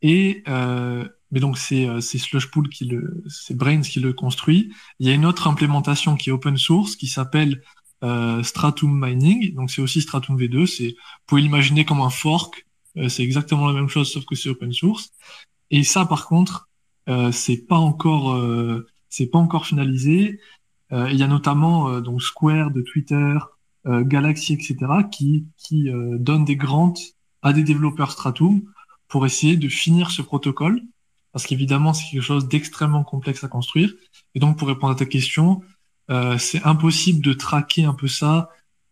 et euh, mais donc c'est euh, Slushpool qui le, c'est Brains qui le construit. Il y a une autre implémentation qui est open source qui s'appelle euh, Stratum Mining. Donc c'est aussi Stratum V2. C'est, vous pouvez l'imaginer comme un fork. Euh, c'est exactement la même chose sauf que c'est open source. Et ça par contre, euh, c'est pas encore, euh, c'est pas encore finalisé. Euh, il y a notamment donc Square de Twitter, Galaxy, etc. qui qui donnent des grants à des développeurs Stratum pour essayer de finir ce protocole parce qu'évidemment, c'est quelque chose d'extrêmement complexe à construire. Et donc, pour répondre à ta question, euh, c'est impossible de traquer un peu ça,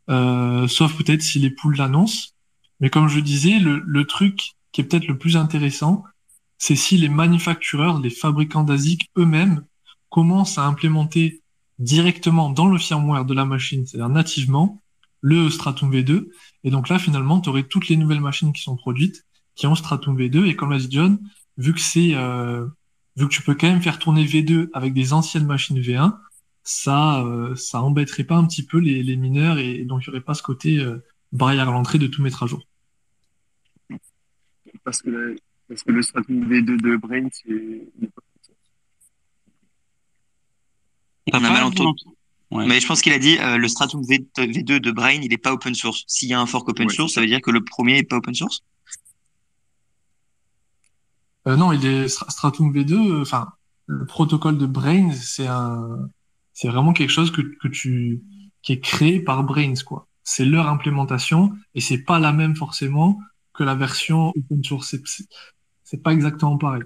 euh, sauf peut-être si les poules l'annoncent. Mais comme je disais, le, le truc qui est peut-être le plus intéressant, c'est si les manufactureurs, les fabricants d'ASIC eux-mêmes commencent à implémenter directement dans le firmware de la machine, c'est-à-dire nativement, le Stratum V2. Et donc là, finalement, tu aurais toutes les nouvelles machines qui sont produites, qui ont Stratum V2. Et comme l'a dit John, vu que c'est euh, vu que tu peux quand même faire tourner V2 avec des anciennes machines V1, ça, euh, ça embêterait pas un petit peu les, les mineurs et, donc il n'y aurait pas ce côté euh, barrière à l'entrée de tout mettre à jour. Parce que, la- parce que le Stratum V2 de Brain, c'est. On a mal pas entendu. Ouais. Mais je pense qu'il a dit euh, le Stratum V- V2 de Brain, il n'est pas open source. S'il y a un fork open Ouais, source, ça veut dire que le premier est pas open source? Euh, non, il est Stra- Stratum V2, euh, enfin, le protocole de Brains, c'est un, c'est vraiment quelque chose que, que tu, qui est créé par Brains, quoi. C'est leur implémentation et c'est pas la même forcément que la version open source. C'est- pas exactement pareil.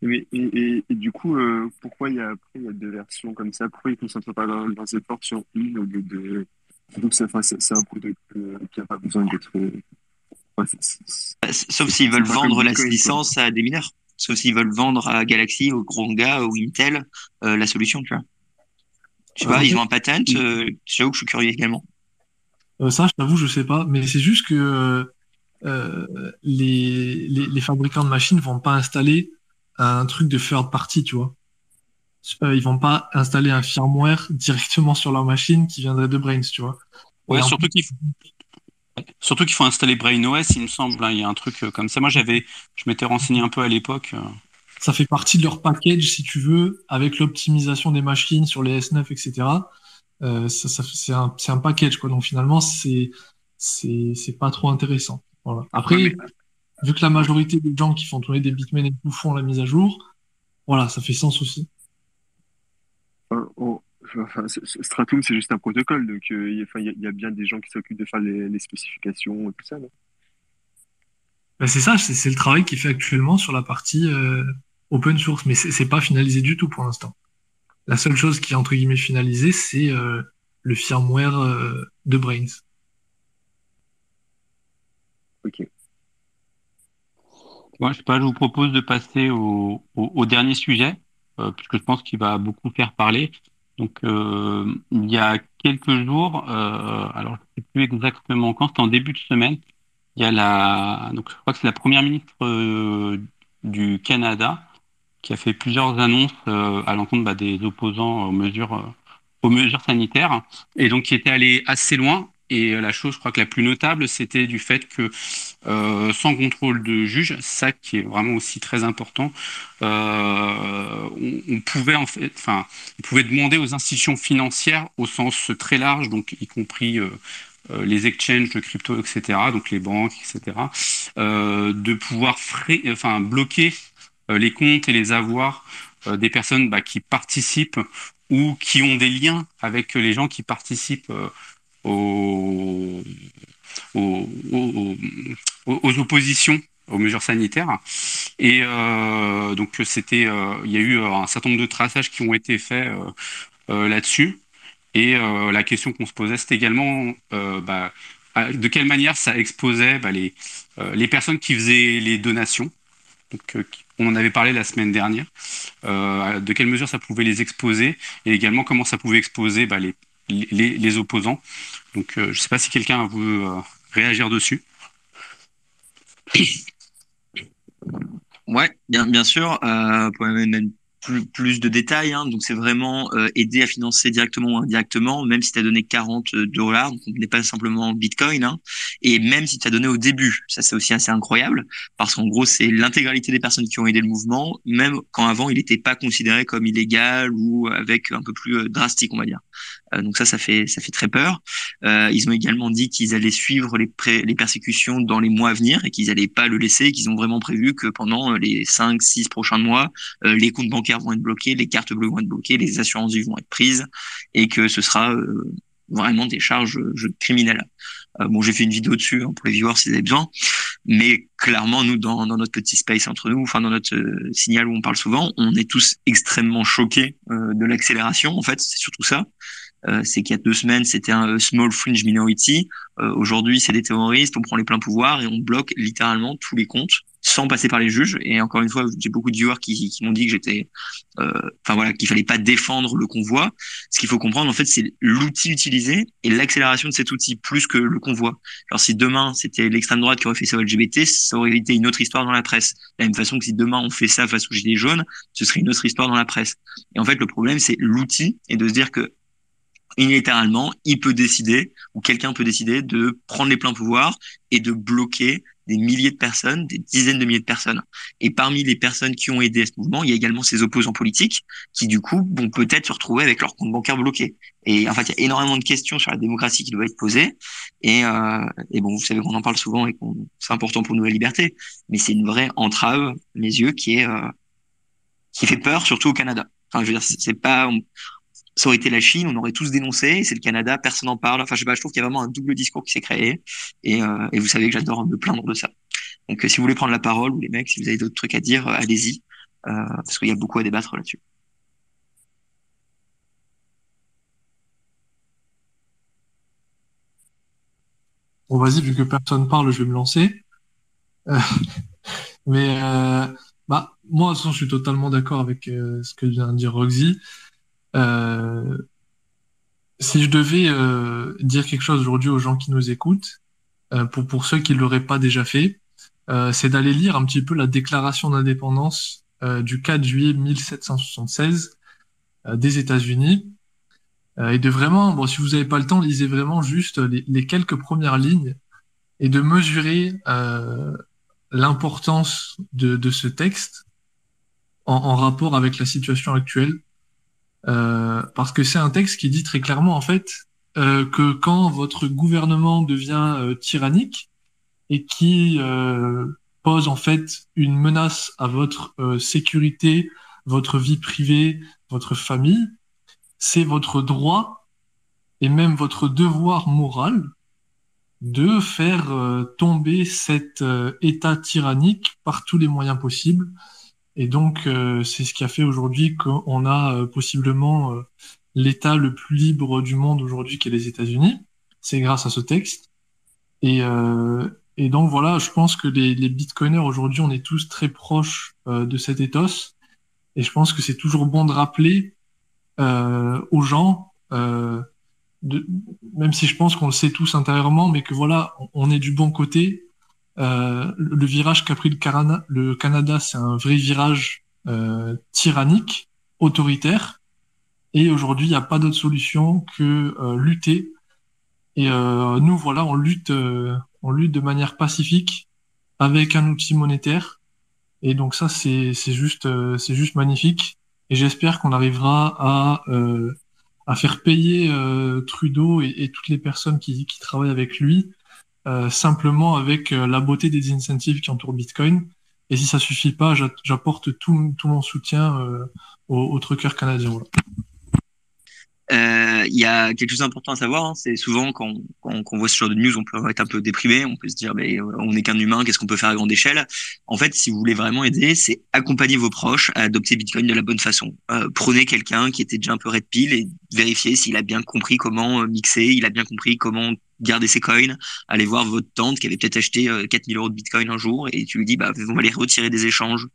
Et, et, du coup, euh, pourquoi il y a il y a deux versions comme ça? Pourquoi ils ne concentrent pas leurs leurs efforts sur une au lieu de. Donc, c'est un euh, qui n'a pas besoin d'être. Euh, Sauf s'ils veulent vendre la quoi. licence à des mineurs. Sauf s'ils veulent vendre à Galaxy, au Gronga, ou Intel, euh, la solution, tu vois. Je sais Euh, pas, ils ont un patent, euh, j'avoue que je suis curieux également. Euh, ça, je t'avoue, je sais pas, mais c'est juste que euh, les, les, les fabricants de machines vont pas installer un truc de third party, tu vois. Euh, ils vont pas installer un firmware directement sur leur machine qui viendrait de Brains, tu vois. Ouais, Et surtout qu'il faut... Surtout qu'il faut installer BrainOS, il me semble. hein, Il y a un truc euh, comme ça. Moi, j'avais, je m'étais renseigné un peu à l'époque. euh. ça fait partie de leur package, si tu veux, avec l'optimisation des machines sur les S9, etc. Euh, ça, ça, c'est un, c'est un package, quoi. Donc finalement, c'est, c'est, c'est pas trop intéressant. Voilà. Après, Ouais, vu que la majorité des gens qui font tourner des bitmains et tout font la mise à jour, voilà, ça fait sens aussi. Enfin, Stratum, c'est juste un protocole. Donc, euh, il y a- enfin, il y, a- il y a bien des gens qui s'occupent de faire les, les spécifications et tout ça. non? Ben, c'est ça, c'est, c'est le travail qui est fait actuellement sur la partie euh, open source, mais c'est, c'est pas finalisé du tout pour l'instant. La seule chose qui est entre guillemets finalisée, c'est euh, le firmware euh, de Brains. Ok. Moi, je sais pas, je vous propose de passer au, au, au dernier sujet, euh, puisque je pense qu'il va beaucoup faire parler. Donc, euh, il y a quelques jours, euh, alors je sais plus exactement quand, c'était en début de semaine, il y a la, donc je crois que c'est la première ministre euh, du Canada qui a fait plusieurs annonces à l'encontre bah, des opposants aux mesures, aux mesures sanitaires, et donc qui était allé assez loin. Et la chose, je crois que la plus notable, c'était du fait que euh, sans contrôle de juge, ça qui est vraiment aussi très important, euh, on, pouvait en fait, enfin, on pouvait demander aux institutions financières au sens très large, donc y compris euh, les exchanges de crypto, etc., donc les banques, etc., de pouvoir frais, enfin, bloquer les comptes et les avoirs des personnes bah, qui participent ou qui ont des liens avec les gens qui participent aux, aux, oppositions aux mesures sanitaires. Et euh, donc c'était, euh, il y a eu euh, un certain nombre de traçages qui ont été faits euh, là-dessus. Et la question qu'on se posait, c'était également bah, de quelle manière ça exposait bah, les, les personnes qui faisaient les donations. Donc, on en avait parlé la semaine dernière. De quelle mesure ça pouvait les exposer et également comment ça pouvait exposer bah, les, les, opposants. Donc, euh, je ne sais pas si quelqu'un veut euh, réagir dessus. Ouais, bien, bien sûr. Euh, pour même plus, plus de détails, hein. donc c'est vraiment aider à financer directement ou indirectement, même si tu as donné 40 dollars, donc on n'est pas simplement Bitcoin, hein. et même si tu as donné au début, ça c'est aussi assez incroyable, parce qu'en gros c'est l'intégralité des personnes qui ont aidé le mouvement, même quand avant il n'était pas considéré comme illégal ou avec un peu plus drastique, on va dire. Euh, donc ça, ça fait, ça fait très peur. Euh, ils ont également dit qu'ils allaient suivre les, pré- les persécutions dans les mois à venir et qu'ils allaient pas le laisser, qu'ils ont vraiment prévu que pendant euh, les 5, 6 prochains mois, les comptes bancaires vont être bloqués, les cartes bleues vont être bloquées, les assurances vie vont être prises et que ce sera vraiment des charges criminelles. Euh, bon, j'ai fait une vidéo dessus hein, pour les viewers si vous avez besoin, mais clairement, nous, dans, dans notre petit space entre nous, enfin dans notre euh, signal où on parle souvent, on est tous extrêmement choqués euh, de l'accélération. En fait, c'est surtout ça Euh, c'est qu'il y a deux semaines, c'était un small fringe minority. Euh, aujourd'hui, c'est des terroristes, on prend les pleins pouvoirs et on bloque littéralement tous les comptes sans passer par les juges. Et encore une fois, j'ai beaucoup de viewers qui, qui m'ont dit que j'étais, euh, enfin voilà, qu'il fallait pas défendre le convoi. Ce qu'il faut comprendre, en fait, c'est l'outil utilisé et l'accélération de cet outil plus que le convoi. Alors si demain c'était l'extrême droite qui aurait fait ça au LGBT, ça aurait été une autre histoire dans la presse. De la même façon que si demain on fait ça face aux gilets jaunes, ce serait une autre histoire dans la presse. Et en fait, le problème, c'est l'outil et de se dire que unilatéralement, il peut décider, ou quelqu'un peut décider de prendre les pleins pouvoirs et de bloquer des milliers de personnes, des dizaines de milliers de personnes. Et parmi les personnes qui ont aidé à ce mouvement, il y a également ces opposants politiques qui, du coup, vont peut-être se retrouver avec leur compte bancaire bloqué. Et en fait, il y a énormément de questions sur la démocratie qui doivent être posées. Et, euh, et bon, vous savez qu'on en parle souvent et que c'est important pour nous la liberté. Mais c'est une vraie entrave, mes yeux, qui est euh, qui fait peur, surtout au Canada. Enfin, je veux dire, c'est pas, ça aurait été la Chine, on aurait tous dénoncé, c'est le Canada, personne n'en parle. Enfin, je sais pas, je trouve qu'il y a vraiment un double discours qui s'est créé. Et, euh, vous savez que j'adore me plaindre de ça. Donc, euh, si vous voulez prendre la parole, ou les mecs, si vous avez d'autres trucs à dire, euh, allez-y, parce qu'il y a beaucoup à débattre là-dessus. Bon, vas-y, vu que personne parle, je vais me lancer. mais bah, moi, de toute façon, je suis totalement d'accord avec ce que vient de dire Roxy. Euh, si je devais euh, dire quelque chose aujourd'hui aux gens qui nous écoutent, euh, pour, pour ceux qui ne l'auraient pas déjà fait, c'est d'aller lire un petit peu la déclaration d'indépendance du 4 juillet 1776 des États-Unis. Et de vraiment, bon, si vous n'avez pas le temps, lisez vraiment juste les, quelques premières lignes et de mesurer l'importance de, de, ce texte en, en, rapport avec la situation actuelle euh, parce que c'est un texte qui dit très clairement en fait euh, que quand votre gouvernement devient euh, tyrannique et qui pose en fait une menace à votre sécurité, votre vie privée, votre famille, c'est votre droit et même votre devoir moral de faire tomber cet état tyrannique par tous les moyens possibles et donc, euh, c'est ce qui a fait aujourd'hui qu'on a euh, possiblement euh, l'État le plus libre du monde aujourd'hui, qui est les États-Unis. C'est grâce à ce texte. Et, et donc voilà, je pense que les, les bitcoiners aujourd'hui, on est tous très proches de cet ethos. Et je pense que c'est toujours bon de rappeler aux gens, de, même si je pense qu'on le sait tous intérieurement, mais que voilà, on est du bon côté euh, le virage qu'a pris le Canada, c'est un vrai virage euh, tyrannique, autoritaire. Et aujourd'hui, il n'y a pas d'autre solution que euh, lutter. Et euh, nous, voilà, on lutte, on lutte de manière pacifique avec un outil monétaire. Et donc ça, c'est juste, c'est juste magnifique. Et j'espère qu'on arrivera à à faire payer Trudeau et, et, toutes les personnes qui, qui travaillent avec lui euh, simplement avec euh, la beauté des incentives qui entourent Bitcoin. Et si ça suffit pas, j'apporte tout, mon soutien euh, aux, aux truckers canadiens. Euh, il y a quelque chose d'important à savoir, hein, c'est souvent quand, quand, quand, on voit ce genre de news, on peut être un peu déprimé, on peut se dire, mais on n'est qu'un humain, qu'est-ce qu'on peut faire à grande échelle? En fait, si vous voulez vraiment aider, c'est accompagner vos proches à adopter Bitcoin de la bonne façon. Euh, prenez quelqu'un qui était déjà un peu red pill et vérifiez s'il a bien compris comment mixer, il a bien compris comment garder ses coins, aller voir votre tante qui avait peut-être acheté 4000 euh, euros de bitcoin un jour et tu lui dis bah on va les retirer des échanges.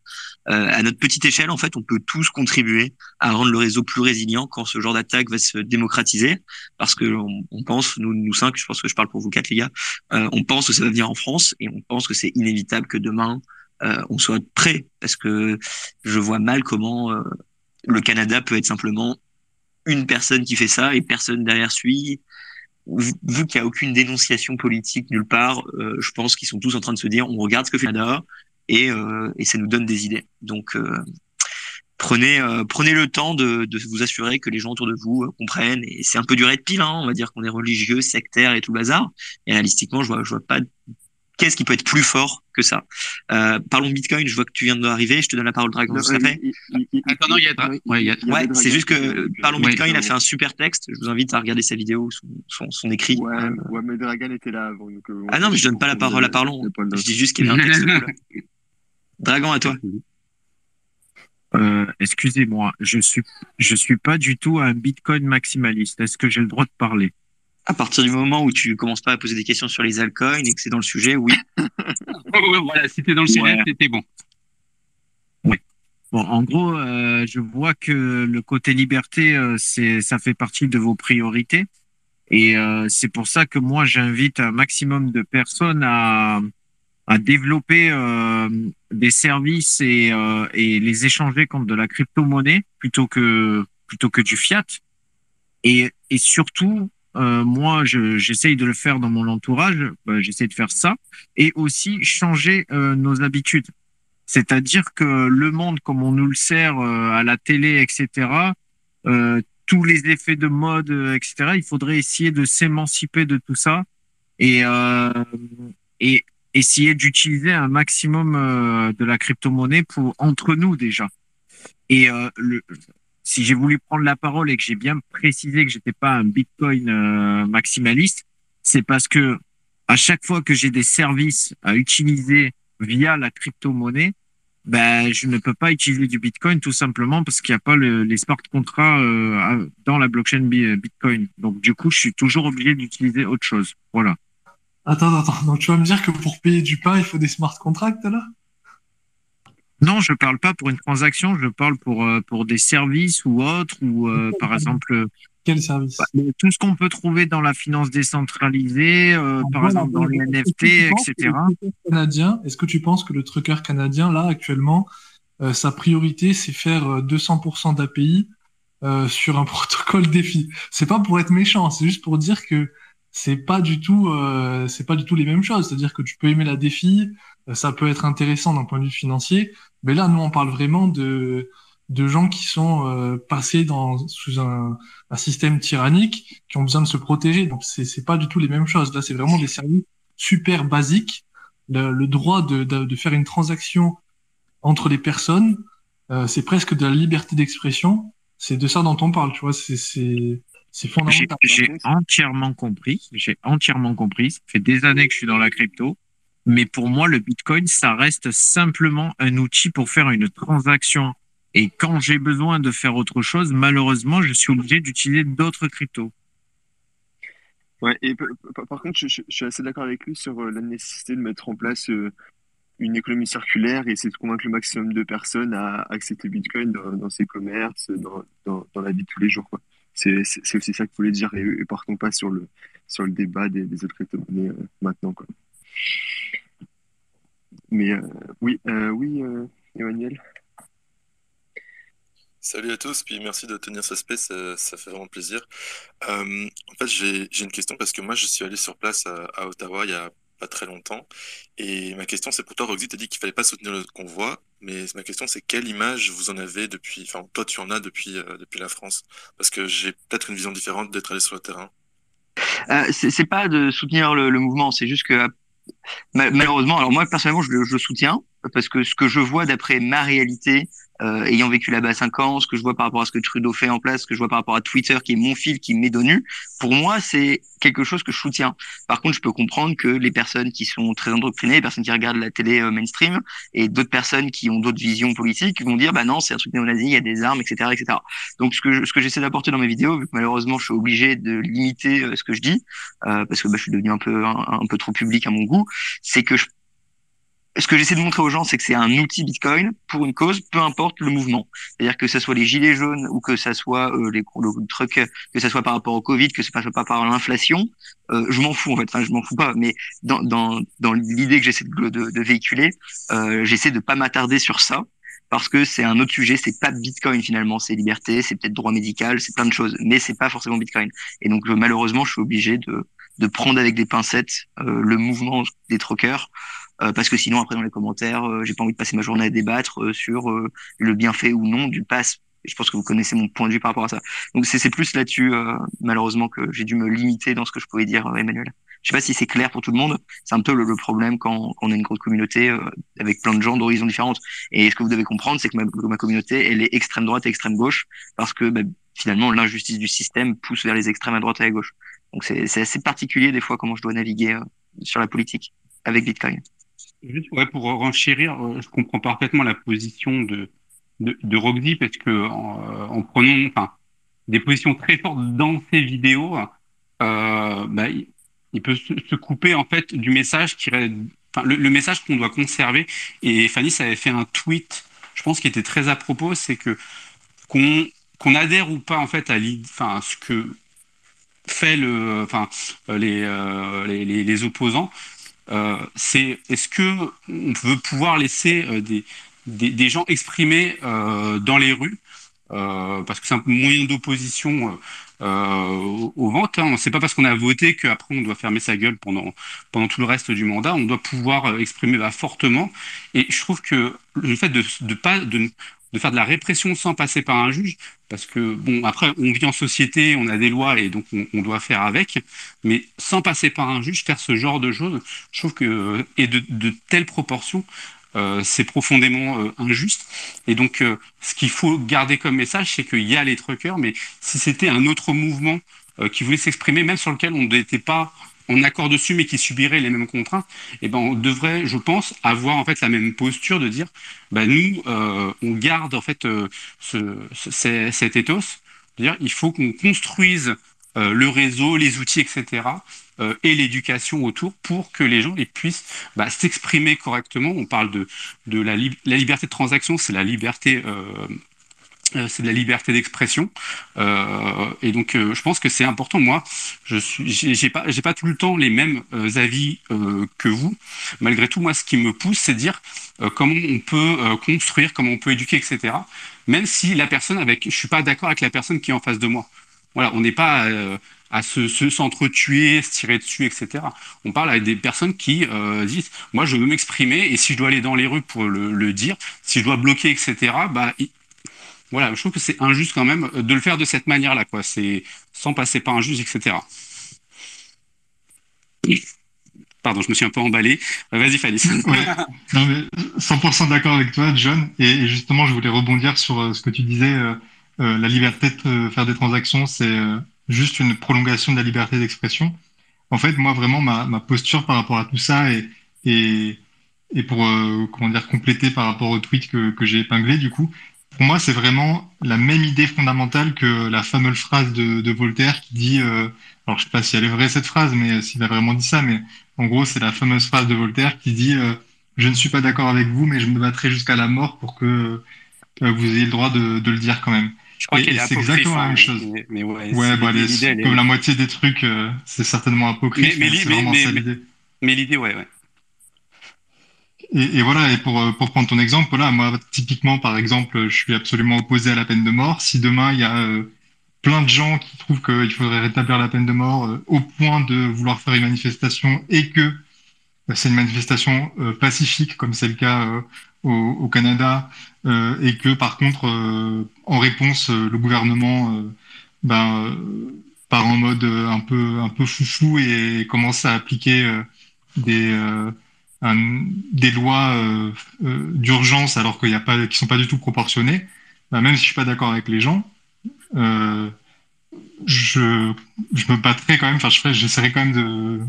Euh, à notre petite échelle, en fait, on peut tous contribuer à rendre le réseau plus résilient quand ce genre d'attaque va se démocratiser, parce que on, pense, nous, nous cinq, je pense que je parle pour vous quatre les gars, euh, on pense que ça va venir en France et on pense que c'est inévitable que demain euh, on soit prêt, parce que je vois mal comment euh, le Canada peut être simplement une personne qui fait ça et personne derrière suit vu qu'il n'y a aucune dénonciation politique nulle part, euh, je pense qu'ils sont tous en train de se dire on regarde ce que fait Canada et, euh, ça nous donne des idées. Donc euh, prenez prenez le temps de, vous assurer que les gens autour de vous comprennent. Et c'est un peu du red pill, hein, on va dire qu'on est religieux, sectaire et tout le bazar. Et réalistiquement, je vois je vois pas qu'est-ce qui peut être plus fort que ça? Euh, Parlons de Bitcoin, je vois que tu viens d'arriver, je te donne la parole, Dragon, ça fait Attends, non, il y a, ouais, il y a... ouais c'est juste que Parlons Bitcoin, il a fait un super texte, je vous invite à regarder sa vidéo, son, son, son écrit. Ouais, ouais, mais Dragon était là avant. Donc, euh, ah non, mais je donne pas la parole à Parlons, je dis juste qu'il y a un texte cool. Dragon, à toi. Euh, excusez-moi, je suis je suis pas du tout un Bitcoin maximaliste. Est-ce que j'ai le droit de parler? À partir du moment où tu commences pas à poser des questions sur les altcoins et que c'est dans le sujet, oui. voilà, si t'es dans le sujet, c'était bon. Bon, en gros, euh, je vois que le côté liberté, euh, c'est ça fait partie de vos priorités, et euh, c'est pour ça que moi j'invite un maximum de personnes à à développer euh, des services et euh, et les échanger contre de la crypto-monnaie plutôt que plutôt que du fiat. Et et surtout, euh, moi, je j'essaye de le faire dans mon entourage. bah, j'essaie de faire ça et aussi changer euh, nos habitudes. C'est-à-dire que le monde, comme on nous le sert euh, à la télé, etc., tous les effets de mode, etc., il faudrait essayer de s'émanciper de tout ça et, et essayer d'utiliser un maximum de la crypto-monnaie pour entre nous déjà. Et le, si j'ai voulu prendre la parole et que j'ai bien précisé que j'étais pas un Bitcoin euh, maximaliste, c'est parce que à chaque fois que j'ai des services à utiliser via la crypto-monnaie, ben, je ne peux pas utiliser du Bitcoin tout simplement parce qu'il n'y a pas le- les smart contracts euh, dans la blockchain Bi- Bitcoin. Donc, du coup, je suis toujours obligé d'utiliser autre chose. Voilà. Attends, attends, donc tu vas me dire que pour payer du pain, il faut des smart contracts là? Non, je parle pas pour une transaction, je parle pour, euh, pour des services ou autres, ou euh, par exemple, Quel service? euh, tout ce qu'on peut trouver dans la finance décentralisée, euh, par Voilà, exemple dans les NFT, etc. canadien, est-ce que tu penses que le trucker canadien, là, actuellement, euh, sa priorité, c'est faire euh, 200% d'API euh, sur un protocole défi? C'est pas pour être méchant, c'est juste pour dire que c'est pas du tout, euh, c'est pas du tout les mêmes choses. C'est-à-dire que tu peux aimer la défi, euh, ça peut être intéressant d'un point de vue financier, mais là, nous, on parle vraiment de, de gens qui sont euh, passés dans, sous un, un système tyrannique, qui ont besoin de se protéger. Donc, c'est, c'est pas du tout les mêmes choses. Là, c'est vraiment des services super basiques. Le, le droit de, de, de faire une transaction entre les personnes, euh, c'est presque de la liberté d'expression. C'est de ça dont on parle, tu vois. C'est, c'est, fondamental. j'ai entièrement compris. J'ai entièrement compris. Ça fait des années que je suis dans la crypto. Mais pour moi, le Bitcoin, ça reste simplement un outil pour faire une transaction. Et quand j'ai besoin de faire autre chose, malheureusement, je suis obligé d'utiliser d'autres cryptos. Ouais, et par contre, je, suis assez d'accord avec lui sur euh, la nécessité de mettre en place euh, une économie circulaire et essayer de convaincre le maximum de personnes à accepter Bitcoin dans, ses commerces, dans, la vie de tous les jours. C'est, aussi ça qu'il voulait dire et, partons pas sur le, débat des, autres crypto-monnaies euh, maintenant. Mais euh, oui, euh, oui, euh, Emmanuel. Salut à tous, puis merci de tenir ce space, ça, ça fait vraiment plaisir. Euh, en fait, j'ai, une question parce que moi, je suis allé sur place à, à Ottawa il y a pas très longtemps. Et ma question, c'est pour toi, Roxy, tu as dit qu'il fallait pas soutenir le convoi, mais ma question, c'est quelle image vous en avez depuis, enfin, toi, tu en as depuis, euh, depuis la France? Parce que j'ai peut-être une vision différente d'être allé sur le terrain. Euh, c'est pas de soutenir le, le mouvement, c'est juste que malheureusement, alors moi personnellement, je le, je le soutiens parce que ce que je vois d'après ma réalité, euh, ayant vécu là-bas cinq ans, ce que je vois par rapport à ce que Trudeau fait en place, ce que je vois par rapport à Twitter, qui est mon fil, qui m'est donné, pour moi, c'est quelque chose que je soutiens. Par contre, je peux comprendre que les personnes qui sont très endoctrinées, les personnes qui regardent la télé euh, mainstream, et d'autres personnes qui ont d'autres visions politiques vont dire, bah non, c'est un truc néo-nazi, il y a des armes, etc., etc. Donc, ce que je- ce que j'essaie d'apporter dans mes vidéos, vu que malheureusement, je suis obligé de limiter euh, ce que je dis, euh, parce que bah, je suis devenu un peu un, un peu trop public à mon goût, c'est que je ce que j'essaie de montrer aux gens, c'est que c'est un outil Bitcoin pour une cause, peu importe le mouvement. C'est-à-dire que ce soit les gilets jaunes ou que ça soit euh, les le que ça soit par rapport au Covid, que ce soit pas par l'inflation, euh, je m'en fous en fait. Enfin, je m'en fous pas. Mais dans dans dans l'idée que j'essaie de, de, de véhiculer, euh, j'essaie de pas m'attarder sur ça parce que c'est un autre sujet. C'est pas Bitcoin finalement. C'est liberté, c'est peut-être droit médical, c'est plein de choses, mais c'est pas forcément Bitcoin. Et donc malheureusement, je suis obligé de de prendre avec des pincettes euh, le mouvement des troqueurs parce que sinon après dans les commentaires euh, j'ai pas envie de passer ma journée à débattre euh, sur euh, le bienfait ou non du pass. Je pense que vous connaissez mon point de vue par rapport à ça. Donc c'est plus là-dessus euh, malheureusement que j'ai dû me limiter dans ce que je pouvais dire euh, Emmanuel. Je sais pas si c'est clair pour tout le monde. C'est un peu le, le problème quand, quand on a une grande communauté euh, avec plein de gens d'horizons différentes. Et ce que vous devez comprendre c'est que ma, ma communauté elle est extrême droite et extrême gauche parce que bah, finalement l'injustice du système pousse vers les extrêmes à droite et à gauche. Donc c'est assez particulier des fois comment je dois naviguer euh, sur la politique avec Bitcoin Juste pour renchérir, euh, je comprends parfaitement la position de, de, Roxy parce que en, en prenant enfin, des positions très fortes dans ses vidéos, euh, bah, il, peut se, couper en fait du message qui enfin, le, message qu'on doit conserver. Et Fanny, ça avait fait un tweet, je pense, qui était très à propos, c'est que qu'on qu'on adhère ou pas en fait à ce que fait le, enfin, les, euh, les, les, opposants, euh, c'est est-ce que on veut pouvoir laisser euh, des, des, gens exprimer euh, dans les rues? Euh, parce que c'est un moyen d'opposition euh, euh, aux, ventes. Hein. C'est pas parce qu'on a voté qu'après on doit fermer sa gueule pendant pendant tout le reste du mandat. On doit pouvoir euh, exprimer bah, fortement. Et je trouve que le fait de de pas de de faire de la répression sans passer par un juge, parce que bon après on vit en société, on a des lois et donc on, doit faire avec, mais sans passer par un juge, faire ce genre de choses, je trouve que et de, de telles proportions, euh, c'est profondément euh, injuste. Et donc, euh, ce qu'il faut garder comme message, c'est qu'il y a les truckers, mais si c'était un autre mouvement euh, qui voulait s'exprimer, même sur lequel on n'était pas en accord dessus, mais qui subirait les mêmes contraintes, eh ben, on devrait, je pense, avoir en fait la même posture de dire, bah, nous, euh, on garde en fait euh, ce, ce- ce- cet ethos, c'est-à-dire il faut qu'on construise euh, le réseau, les outils, etc. et l'éducation autour pour que les gens puissent bah, s'exprimer correctement. On parle de, la, lib- la liberté de transaction, c'est la liberté, c'est de la liberté d'expression. Euh, et donc, euh, je pense que c'est important. Moi, je j'ai pas, tout le temps les mêmes euh, avis euh, que vous. Malgré tout, moi, ce qui me pousse, c'est de dire euh, comment on peut euh, construire, comment on peut éduquer, etc. Même si la personne avec, je suis pas d'accord avec la personne qui est en face de moi. Voilà, on n'est pas euh, à se, se s'entretuer, se tirer dessus, etc. On parle avec des personnes qui euh, disent, moi, je veux m'exprimer et si je dois aller dans les rues pour le, le dire, si je dois bloquer, etc. Bah, voilà, je trouve que c'est injuste quand même de le faire de cette manière-là, quoi. C'est sans passer par un juge, etc. Pardon, je me suis un peu emballé. Euh, Vas-y, Fanny. Ouais. Non, mais 100% d'accord avec toi, John. Et, justement, je voulais rebondir sur euh, ce que tu disais. euh, euh, la liberté de euh, faire des transactions, c'est euh, juste une prolongation de la liberté d'expression. En fait, moi, vraiment, ma, ma posture par rapport à tout ça et, et, et pour, euh, comment dire, compléter par rapport au tweet que, que j'ai épinglé, du coup, pour moi, c'est vraiment la même idée fondamentale que la fameuse phrase de, de Voltaire qui dit, euh, alors je sais pas si elle est vraie cette phrase, mais euh, s'il a vraiment dit ça, mais en gros, c'est la fameuse phrase de Voltaire qui dit euh, Je ne suis pas d'accord avec vous, mais je me battrai jusqu'à la mort pour que euh, vous ayez le droit de, de le dire quand même. Je crois qu'elle est c'est exactement la hein, même chose. Mais, mais ouais, bah, les- est- comme la moitié des trucs, euh, c'est certainement apocryphe, Mais- mais mais, li- c'est mais- vraiment mais- ça mais- l'idée. Mais l'idée, ouais, ouais. Et, voilà, et pour, euh, pour prendre ton exemple, voilà, moi, typiquement, par exemple, je suis absolument opposé à la peine de mort. Si demain, il y a euh, plein de gens qui trouvent qu'il faudrait rétablir la peine de mort euh, au point de vouloir faire une manifestation et que euh, c'est une manifestation pacifique, comme c'est le cas au, au Canada, et que par contre, en réponse, le gouvernement ben, part en mode un peu, un peu foufou et commence à appliquer des... des lois euh, euh, d'urgence alors qu'il y a pas, qui sont pas du tout proportionnées, bah, même si je suis pas d'accord avec les gens, euh, je, je me battrai quand même, enfin j'essaierai quand même de,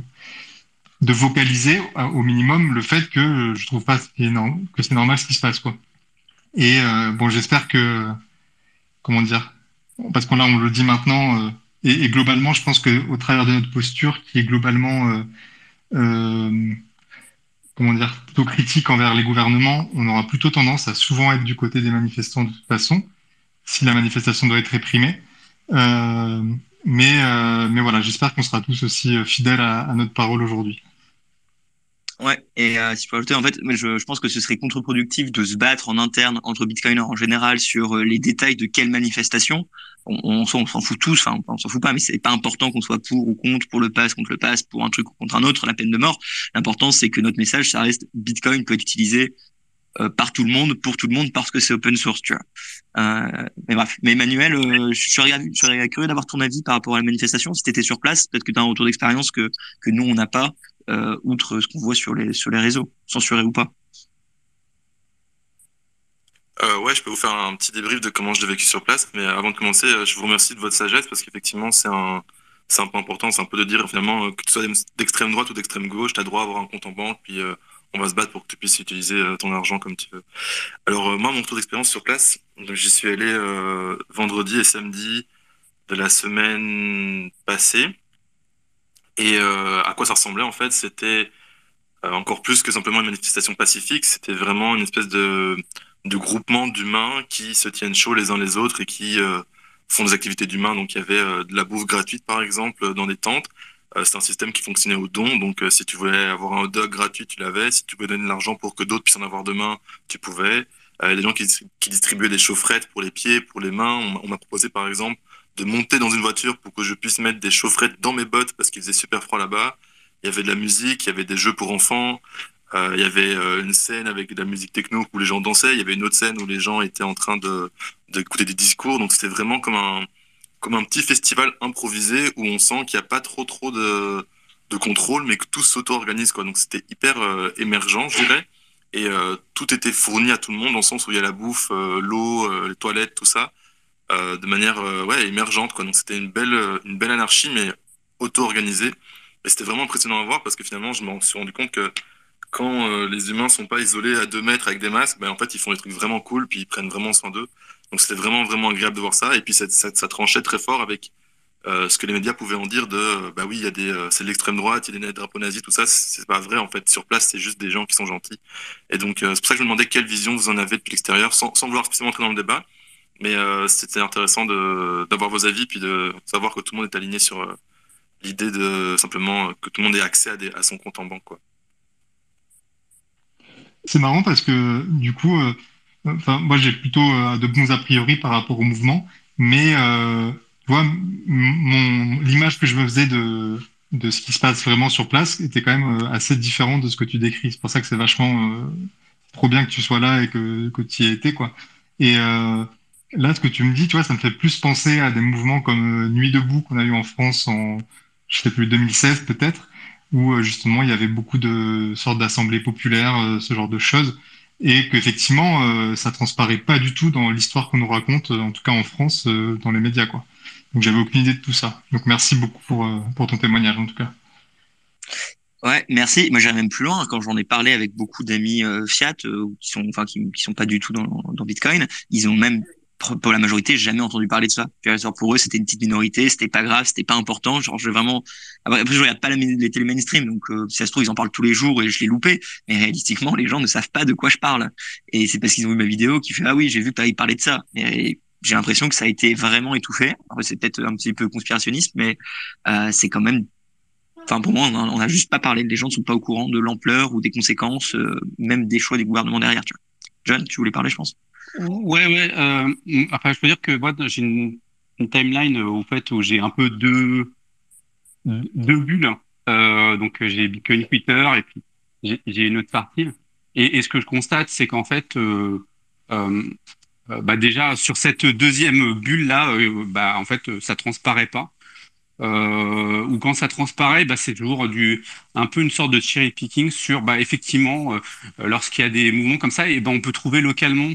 de vocaliser au minimum le fait que je trouve pas que c'est normal ce qui se passe quoi. Et bon, j'espère que comment dire, parce qu'on là on le dit maintenant et, globalement, je pense que au travers de notre posture qui est globalement comment dire, plutôt critique envers les gouvernements, on aura plutôt tendance à souvent être du côté des manifestants de toute façon, si la manifestation doit être réprimée. Euh, mais, euh, mais voilà, j'espère qu'on sera tous aussi euh, fidèles à, à notre parole aujourd'hui. Ouais, et euh, si je peux ajouter, en fait, je, je pense que ce serait contre-productif de se battre en interne entre bitcoiners en général sur euh, les détails de quelle manifestation. On, on s'en fout tous, enfin, on s'en fout pas, mais c'est pas important qu'on soit pour ou contre, pour le pass, contre le pass, pour un truc ou contre un autre, la peine de mort. L'important, c'est que notre message, ça reste Bitcoin peut être utilisé euh, par tout le monde, pour tout le monde, parce que c'est open source, tu vois. Euh, mais bref, mais Emmanuel, euh, je serais, je serais curieux d'avoir ton avis par rapport à la manifestation. Si tu étais sur place, peut-être que tu as un retour d'expérience que, que nous, on n'a pas, euh, outre ce qu'on voit sur les, sur les réseaux, censuré ou pas. Euh, ouais, je peux vous faire un petit débrief de comment je l'ai vécu sur place. Mais avant de commencer, euh, je vous remercie de votre sagesse parce qu'effectivement, c'est un, c'est un peu important. C'est un peu de dire finalement que tu sois d'extrême droite ou d'extrême gauche, tu as droit à avoir un compte en banque, puis on va se battre pour que tu puisses utiliser ton argent comme tu veux. Alors moi, mon tour d'expérience sur place, j'y suis allé vendredi et samedi de la semaine passée. Et à quoi ça ressemblait en fait C'était encore plus que simplement une manifestation pacifique, c'était vraiment une espèce de, groupement d'humains qui se tiennent chaud les uns les autres et qui font des activités d'humains. Donc il y avait euh, de la bouffe gratuite par exemple dans des tentes. Euh, c'est un système qui fonctionnait au don. Donc euh, si tu voulais avoir un hot dog gratuit, tu l'avais. Si tu voulais donner de l'argent pour que d'autres puissent en avoir demain, tu pouvais. Il y des gens qui, qui, distribuaient des chaufferettes pour les pieds, pour les mains. On, m'a proposé par exemple de monter dans une voiture pour que je puisse mettre des chaufferettes dans mes bottes parce qu'il faisait super froid là-bas. Il y avait de la musique, il y avait des jeux pour enfants. Euh, il y avait euh, une scène avec de la musique techno où les gens dansaient. Il y avait une autre scène où les gens étaient en train de d'écouter des discours. Donc c'était vraiment comme un comme un petit festival improvisé où on sent qu'il n'y a pas trop trop de de contrôle, mais que tout s'auto-organise. Donc c'était hyper euh, émergent, je dirais. Et tout était fourni à tout le monde, dans le sens où il y a la bouffe, l'eau, les toilettes, tout ça, de manière ouais émergente quoi. Donc c'était une belle une belle anarchie, mais auto-organisée. Et c'était vraiment impressionnant à voir parce que finalement je me suis rendu compte que quand euh, les humains sont pas isolés à deux mètres avec des masques, ben, en fait, ils font des trucs vraiment cool, puis ils prennent vraiment soin d'eux. Donc, c'était vraiment, vraiment agréable de voir ça. Et puis, ça, ça, tranchait très fort avec euh, ce que les médias pouvaient en dire de, euh, bah oui, euh, c'est l'extrême droite, il y a des drapeaux nazis, tout ça. C'est pas vrai, en fait. Sur place, c'est juste des gens qui sont gentils. Et donc, c'est pour ça que je me demandais quelle vision vous en avez depuis l'extérieur, sans, sans vouloir spécialement entrer dans le débat. Mais c'était intéressant d'avoir vos avis, puis de savoir que tout le monde est aligné sur l'idée de simplement que tout le monde ait accès à, son compte en banque. C'est marrant parce que du coup, euh, moi j'ai plutôt euh, de bons a priori par rapport au mouvement, mais euh, l'image que je me faisais de de ce qui se passe vraiment sur place était quand même euh, assez différente de ce que tu décris. C'est pour ça que c'est vachement euh, trop bien que tu sois là et que que tu y aies été quoi. Et là, ce que tu me dis, tu vois, ça me fait plus penser à des mouvements comme Nuit debout qu'on a eu en France en, je sais plus, 2016 peut-être où euh, justement il y avait beaucoup de sortes d'assemblées populaires, euh, ce genre de choses, et qu'effectivement euh, ça transparaît pas du tout dans l'histoire qu'on nous raconte, en tout cas en France, dans les médias. Quoi. Donc j'avais aucune idée de tout ça. Donc merci beaucoup pour, pour ton témoignage en tout cas. Ouais, merci. Moi, j'irais même plus loin. Quand j'en ai parlé avec beaucoup d'amis Fiat, qui sont, enfin, qui sont pas du tout dans, dans Bitcoin, ils ont même pour la majorité, j'ai jamais entendu parler de ça. Pour eux, c'était une petite minorité, c'était pas grave, c'était pas important. Genre, je vraiment. Après, je regarde pas les télé mainstream, donc euh, si ça se trouve, ils en parlent tous les jours et je l'ai loupé. Mais réalistiquement, les gens ne savent pas de quoi je parle. Et c'est parce qu'ils ont vu ma vidéo qui fait ah oui, j'ai vu que parlé de ça. J'ai l'impression que ça a été vraiment étouffé. c'est peut-être un petit peu conspirationniste, mais euh, c'est quand même. Enfin, pour moi, on n'a juste pas parlé. Les gens ne sont pas au courant de l'ampleur ou des conséquences, euh, même des choix des gouvernements derrière. John, tu voulais parler, je pense? Ouais, ouais. Euh, enfin, je peux dire que moi, j'ai une, timeline euh, fait où j'ai un peu deux, deux bulles. Euh, donc, j'ai Bitcoin Twitter et puis j'ai une autre partie. Et, et, ce que je constate, c'est qu'en fait, euh, euh, bah déjà sur cette deuxième bulle là, bah en fait, ça transparaît pas. Euh, ou quand ça transparaît, bah, c'est toujours du un peu une sorte de cherry picking sur bah effectivement lorsqu'il y a des mouvements comme ça, et ben on peut trouver localement euh,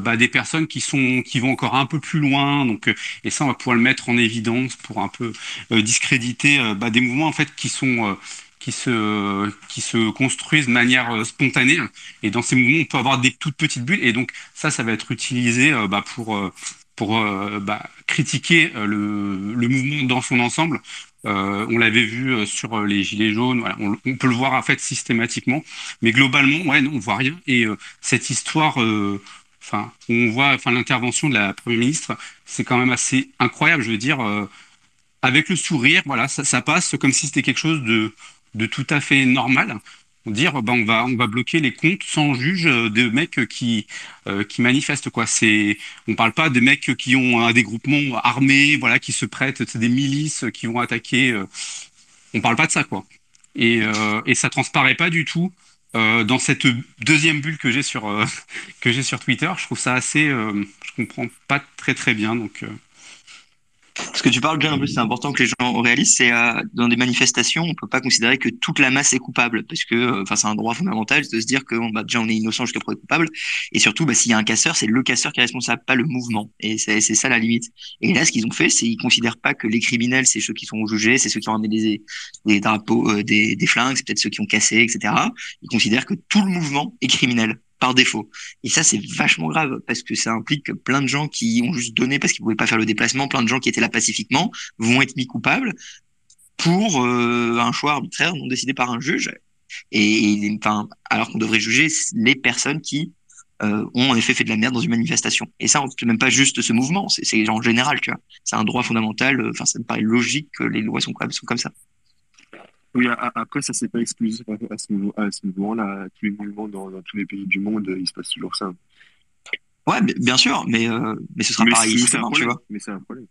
bah, des personnes qui sont qui vont encore un peu plus loin. Donc euh, et ça on va pouvoir le mettre en évidence pour un peu euh, discréditer bah, des mouvements en fait qui sont qui se qui se construisent de manière spontanée. Et dans ces mouvements on peut avoir des toutes petites bulles. Et donc ça ça va être utilisé bah, pour pour critiquer le, le mouvement dans son ensemble. Euh, on l'avait vu sur les gilets jaunes. On, peut le voir en fait systématiquement, mais globalement, ouais, non, on voit rien. Et euh, cette histoire euh, on voit, l'intervention de la première ministre, c'est quand même assez incroyable. Je veux dire, euh, avec le sourire, voilà, ça, passe comme si c'était quelque chose de, tout à fait normal. Dire, ben, on va, on va bloquer les comptes sans juge de mecs qui, euh, qui manifestent, quoi. C'est, on parle pas des mecs qui ont des groupements armés, voilà, qui se prêtent, des milices qui vont attaquer. Euh, on parle pas de ça, quoi. Et, euh, et ça transparaît pas du tout euh, dans cette deuxième bulle que j'ai sur euh, que j'ai sur Twitter, je trouve ça assez, euh, je comprends pas très très bien. Donc Ce que tu parles, John, en plus, c'est important que les gens réalisent, c'est euh, dans des manifestations, on peut pas considérer que toute la masse est coupable, parce que, euh, enfin, c'est un droit fondamental de se dire que bah, déjà on est innocent jusqu'à preuve coupable, et surtout, bah, s'il y a un casseur, c'est le casseur qui est responsable, pas le mouvement, et c'est ça la limite. Et là, ce qu'ils ont fait, c'est ils considèrent pas que les criminels, c'est ceux qui sont jugés, c'est ceux qui ont amené des, des drapeaux, euh, des, des flingues, c'est peut-être ceux qui ont cassé, etc. Ils considèrent que tout le mouvement est criminel par défaut. Et ça, c'est vachement grave parce que ça implique que plein de gens qui ont juste donné parce qu'ils pouvaient pas faire le déplacement, plein de gens qui étaient là pacifiquement vont être mis coupables pour euh, un choix arbitraire non décidé par un juge. Et, et enfin, alors qu'on devrait juger les personnes qui euh, ont en effet fait de la merde dans une manifestation. Et ça, c'est même pas juste ce mouvement, c'est en général, tu vois. C'est un droit fondamental. euh, Enfin, ça me paraît logique que les lois sont sont comme ça. Oui, après, ça, c'est pas exclusif à, ce moment, à ce moment-là. Tous les mouvements dans, dans tous les pays du monde, il se passe toujours ça. Ouais, bi- bien sûr, mais euh, mais ce sera Mais pareil c'est un demain, tu problème. vois. Mais c'est un problème.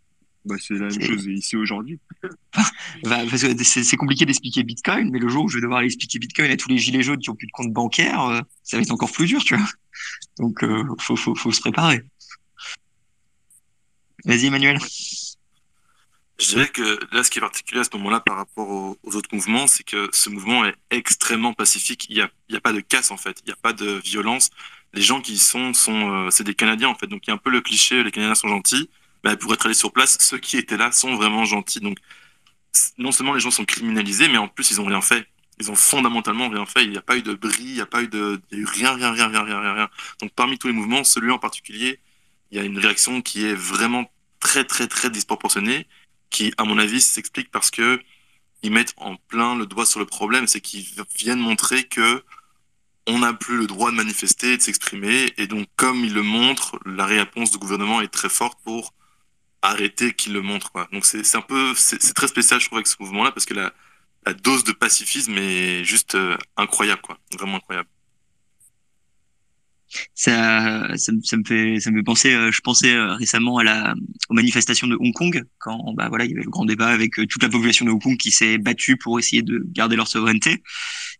Bah, c'est la même chose ici aujourd'hui. Bah, parce que c'est compliqué d'expliquer Bitcoin, mais le jour où je vais devoir expliquer Bitcoin à tous les gilets jaunes qui ont plus de compte bancaire, euh, ça va être encore plus dur, tu vois. Donc, euh, faut, faut, faut se préparer. Vas-y, Emmanuel. Je dirais que là, ce qui est particulier à ce moment-là par rapport aux, autres mouvements, c'est que ce mouvement est extrêmement pacifique. Il n'y a, a pas de casse, en fait. Il n'y a pas de violence. Les gens qui y sont, sont euh, c'est des Canadiens, en fait. Donc, il y a un peu le cliché, les Canadiens sont gentils. Ben, pour être allés sur place, ceux qui étaient là sont vraiment gentils. Donc, non seulement les gens sont criminalisés, mais en plus, ils ont rien fait. Ils ont fondamentalement rien fait. Il n'y a pas eu de bris, il n'y a pas eu de, il y a eu rien, rien, rien, rien, rien, rien, rien. Donc, parmi tous les mouvements, celui en particulier, il y a une réaction qui est vraiment très, très, très disproportionnée qui, à mon avis, s'explique parce que ils mettent en plein le doigt sur le problème, c'est qu'ils viennent montrer que on n'a plus le droit de manifester de s'exprimer, et donc comme ils le montrent, la réponse du gouvernement est très forte pour arrêter qu'ils le montrent. Quoi. Donc c'est un peu, c'est très spécial, je trouve, avec ce mouvement-là, parce que la, la dose de pacifisme est juste euh, incroyable, quoi, vraiment incroyable. Ça, ça, ça me fait, ça me fait penser. euh, je pensais euh, récemment à la, aux manifestations de Hong Kong, quand bah voilà, il y avait le grand débat avec euh, toute la population de Hong Kong qui s'est battue pour essayer de garder leur souveraineté.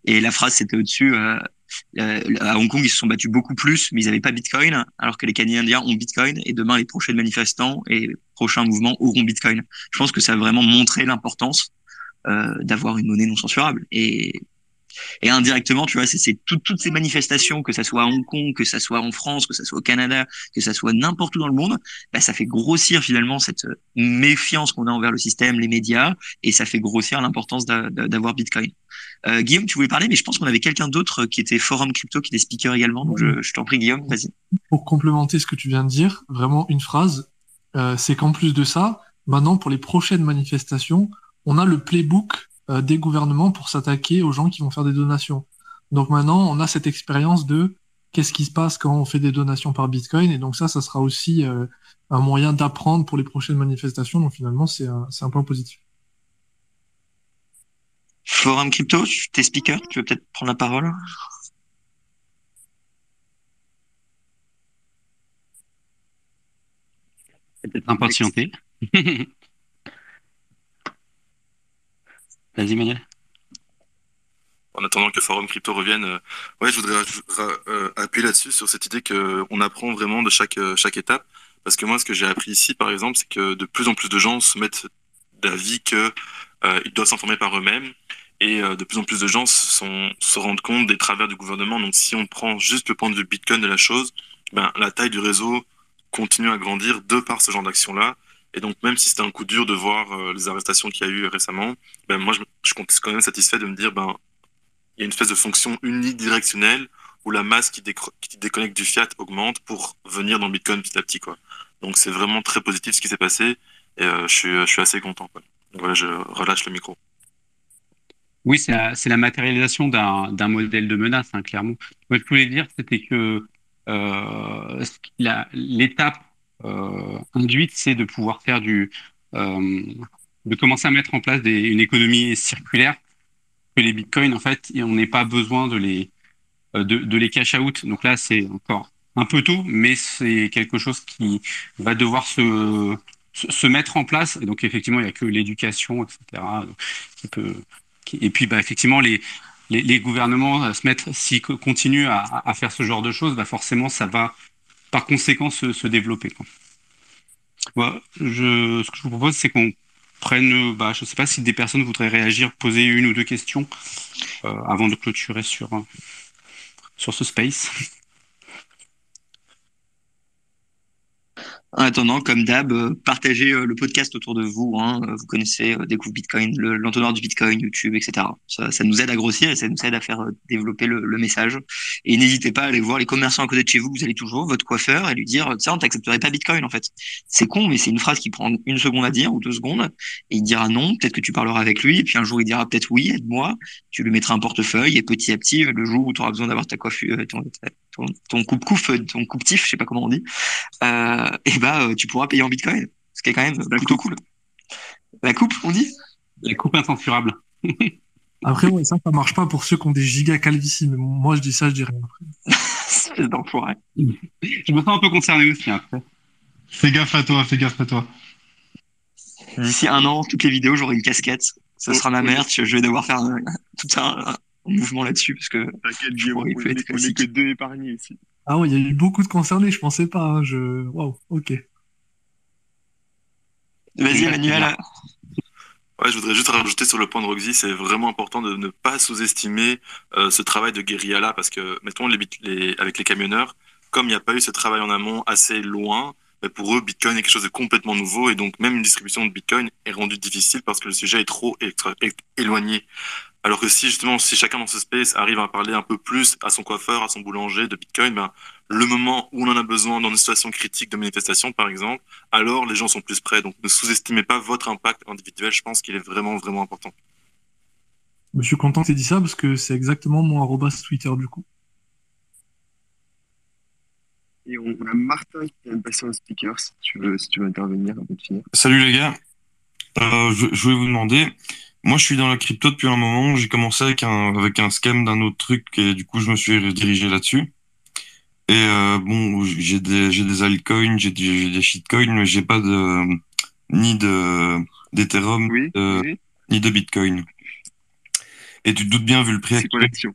Et la phrase c'était au-dessus. euh, euh, à Hong Kong, ils se sont battus beaucoup plus, mais ils n'avaient pas Bitcoin, alors que les Canadiens ont Bitcoin. Et demain, les prochains manifestants et prochains mouvements auront Bitcoin. Je pense que ça a vraiment montré l'importance euh, d'avoir une monnaie non censurable. Et et indirectement, tu vois, c'est c'est tout- toutes ces manifestations, que ça soit à Hong Kong, que ça soit en France, que ça soit au Canada, que ça soit n'importe où dans le monde, bah, ça fait grossir finalement cette euh, méfiance qu'on a envers le système, les médias, et ça fait grossir l'importance d'a- d'a- d'avoir Bitcoin. Euh, Guillaume, tu voulais parler, mais je pense qu'on avait quelqu'un d'autre qui était forum crypto, qui était speaker également, donc je, je t'en prie, Guillaume, vas-y. Pour complémenter ce que tu viens de dire, vraiment une phrase, euh, c'est qu'en plus de ça, maintenant pour les prochaines manifestations, on a le playbook euh, des gouvernements pour s'attaquer aux gens qui vont faire des donations. Donc maintenant, on a cette expérience de qu'est-ce qui se passe quand on fait des donations par Bitcoin, et donc ça, ça sera aussi euh, un moyen d'apprendre pour les prochaines manifestations. Donc finalement, c'est un, point positif. Forum crypto, tu- t'es speaker, tu veux peut-être prendre la parole? Peut-être impatienté. Vas-y, Manuel. en attendant que Forum Crypto revienne, euh, ouais, je voudrais, euh, appuyer là-dessus sur cette idée que on apprend vraiment de chaque euh, chaque étape. Parce que moi, ce que j'ai appris ici, par exemple, c'est que de plus en plus de gens se mettent d'avis que euh, ils doivent s'informer par eux-mêmes, et de plus en plus de gens se rendent compte des travers du gouvernement. Donc, si on prend juste le point de vue Bitcoin de la chose, ben la taille du réseau continue à grandir de par ce genre d'action-là. Et donc, même si c'était un coup dur de voir euh, les arrestations qu'il y a eu récemment, ben moi, je, compte quand même satisfait de me dire, ben il y a une espèce de fonction unidirectionnelle où la masse qui, déconnecte du fiat augmente pour venir dans le Bitcoin petit à petit. Quoi. Donc c'est vraiment très positif ce qui s'est passé et euh, je, suis, suis assez content. Quoi. Voilà, je relâche le micro. Oui, c'est la, matérialisation d'un modèle de menace, hein, clairement. Moi, je voulais dire, c'était que euh, l'étape induite, c'est de pouvoir faire du, euh, de commencer à mettre en place une économie circulaire, que les bitcoins, en fait, on n'ait pas besoin de les, euh, de, les cash out. Donc là, c'est encore un peu tôt, mais c'est quelque chose qui va devoir se, se, mettre en place. Et donc, effectivement, il n'y a que l'éducation, etc., et puis, bah, effectivement, les, les, gouvernements euh, se mettent, s'ils co- continuent à, à faire ce genre de choses, bah, forcément, ça va, par conséquent, se, développer. Ce que je vous propose, c'est qu'on prenne, bah, je sais pas si des personnes voudraient réagir, poser une ou deux questions euh, avant de clôturer sur, euh, sur ce space. En attendant, comme d'hab, euh, partagez euh, le podcast autour de vous. Hein. Euh, Vous connaissez Découvre Bitcoin, le- l'entonnoir du Bitcoin, YouTube, etc. Ça, ça nous aide à grossir et ça nous aide à faire développer le, le message. Et n'hésitez pas à aller voir les commerçants à côté de chez vous. Vous allez toujours, votre coiffeur, et lui dire, tiens, on t'accepterait pas Bitcoin en fait. C'est con, mais c'est une phrase qui prend une seconde à dire ou deux secondes. Et il dira non. Peut-être que tu parleras avec lui. Et puis un jour, il dira peut-être oui, aide-moi. Tu lui mettras un portefeuille et petit à petit, le jour où tu auras besoin d'avoir ta coiffure, ton, ton, ton coupe-couf, ton coupe-tif, je sais pas comment on dit, euh, et bah euh, tu pourras payer en bitcoin, ce qui est quand même plutôt cool. La coupe, on dit? La coupe incensurable. Après, ouais, ça, ça marche pas pour ceux qui ont des giga calvitie, mais moi, je dis ça, je dis rien après. Espèce d'enfoiré. Je me sens un peu concerné aussi hein, après. Fais gaffe à toi, fais gaffe à toi. D'ici un an, toutes les vidéos, j'aurai une casquette. Ça sera ma merde. Je vais devoir faire un- tout un, un mouvement là-dessus parce que T'inquiète, Guillaume, on que deux épargnés ici. Ah ouais, il y a eu beaucoup de concernés, je pensais pas. hein, je... Waouh, ok. Vas-y, Emmanuel. Ouais, je voudrais juste rajouter sur le point de Roxy, c'est vraiment important de ne pas sous-estimer euh, ce travail de guérilla là, parce que, mettons, les, les, avec les camionneurs, comme il n'y a pas eu ce travail en amont assez loin, ben, pour eux, Bitcoin est quelque chose de complètement nouveau, et donc même une distribution de Bitcoin est rendue difficile parce que le sujet est trop éloigné. Alors que si justement, si chacun dans ce space arrive à parler un peu plus à son coiffeur, à son boulanger de Bitcoin, ben, le moment où on en a besoin dans une situation critique de manifestation, par exemple, alors les gens sont plus prêts. Donc ne sous-estimez pas votre impact individuel. Je pense qu'il est vraiment, vraiment important. Je suis content que tu aies dit ça parce que c'est exactement mon arrobas Twitter du coup. Et on, a Martin qui vient de passer en speaker, si tu veux, si tu veux intervenir avant de finir. Salut les gars. Euh, je, je voulais vous demander, moi je suis dans la crypto depuis un moment, j'ai commencé avec un, avec un scam d'un autre truc et du coup je me suis redirigé là-dessus. Et euh, bon, j'ai des, j'ai des altcoins, j'ai des, j'ai des shitcoins, mais j'ai pas de, ni de, d'Ethereum, Oui, euh, oui. ni de Bitcoin. Et tu te doutes bien vu le prix C'est actuel.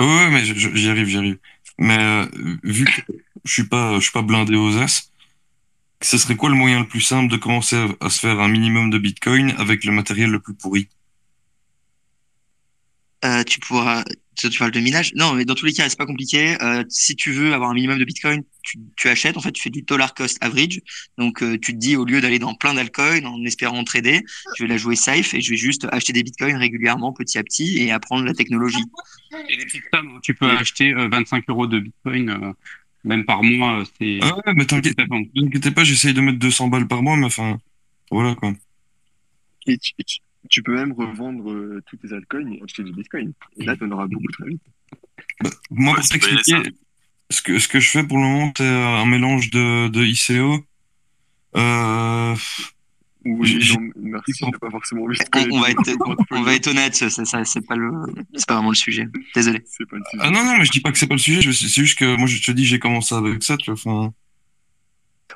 ouais, mais j'y arrive, j'y arrive. Mais euh, vu que je suis pas, je suis pas blindé aux as, ce serait quoi le moyen le plus simple de commencer à, à se faire un minimum de Bitcoin avec le matériel le plus pourri? Euh, tu pourras, tu tu parles de minage? Non, mais dans tous les cas, c'est pas compliqué. Euh, si tu veux avoir un minimum de Bitcoin, tu, tu achètes. En fait, tu fais du dollar cost average. Donc, euh, tu te dis au lieu d'aller dans plein d'altcoins en espérant trader, je vais la jouer safe et je vais juste acheter des Bitcoins régulièrement, petit à petit, et apprendre la technologie. Et des petites sommes, tu peux acheter euh, 25 euros de Bitcoin, euh, même par mois. euh, C'est Ah ouais, mais t'inquiète, pas, j'essaye de mettre 200 balles par mois, mais enfin, voilà quoi. Et tu, tu- tu peux même revendre euh, tous tes altcoins et acheter du bitcoin. Et là, tu en auras beaucoup très vite. Bah, moi, Ouais, pour t'expliquer, ce que, ce que je fais pour le moment, c'est euh, un mélange de, de ICO. Euh, Oui, J'ai- non, merci, j'ai- j'ai pas forcément envie de On, va être, on, va être honnête, c'est pas le, c'est pas vraiment le sujet. Désolé. C'est pas le sujet. Ah non, non, mais je dis pas que c'est pas le sujet, je- c'est juste que moi, je te dis, j'ai commencé avec ça, tu vois, enfin.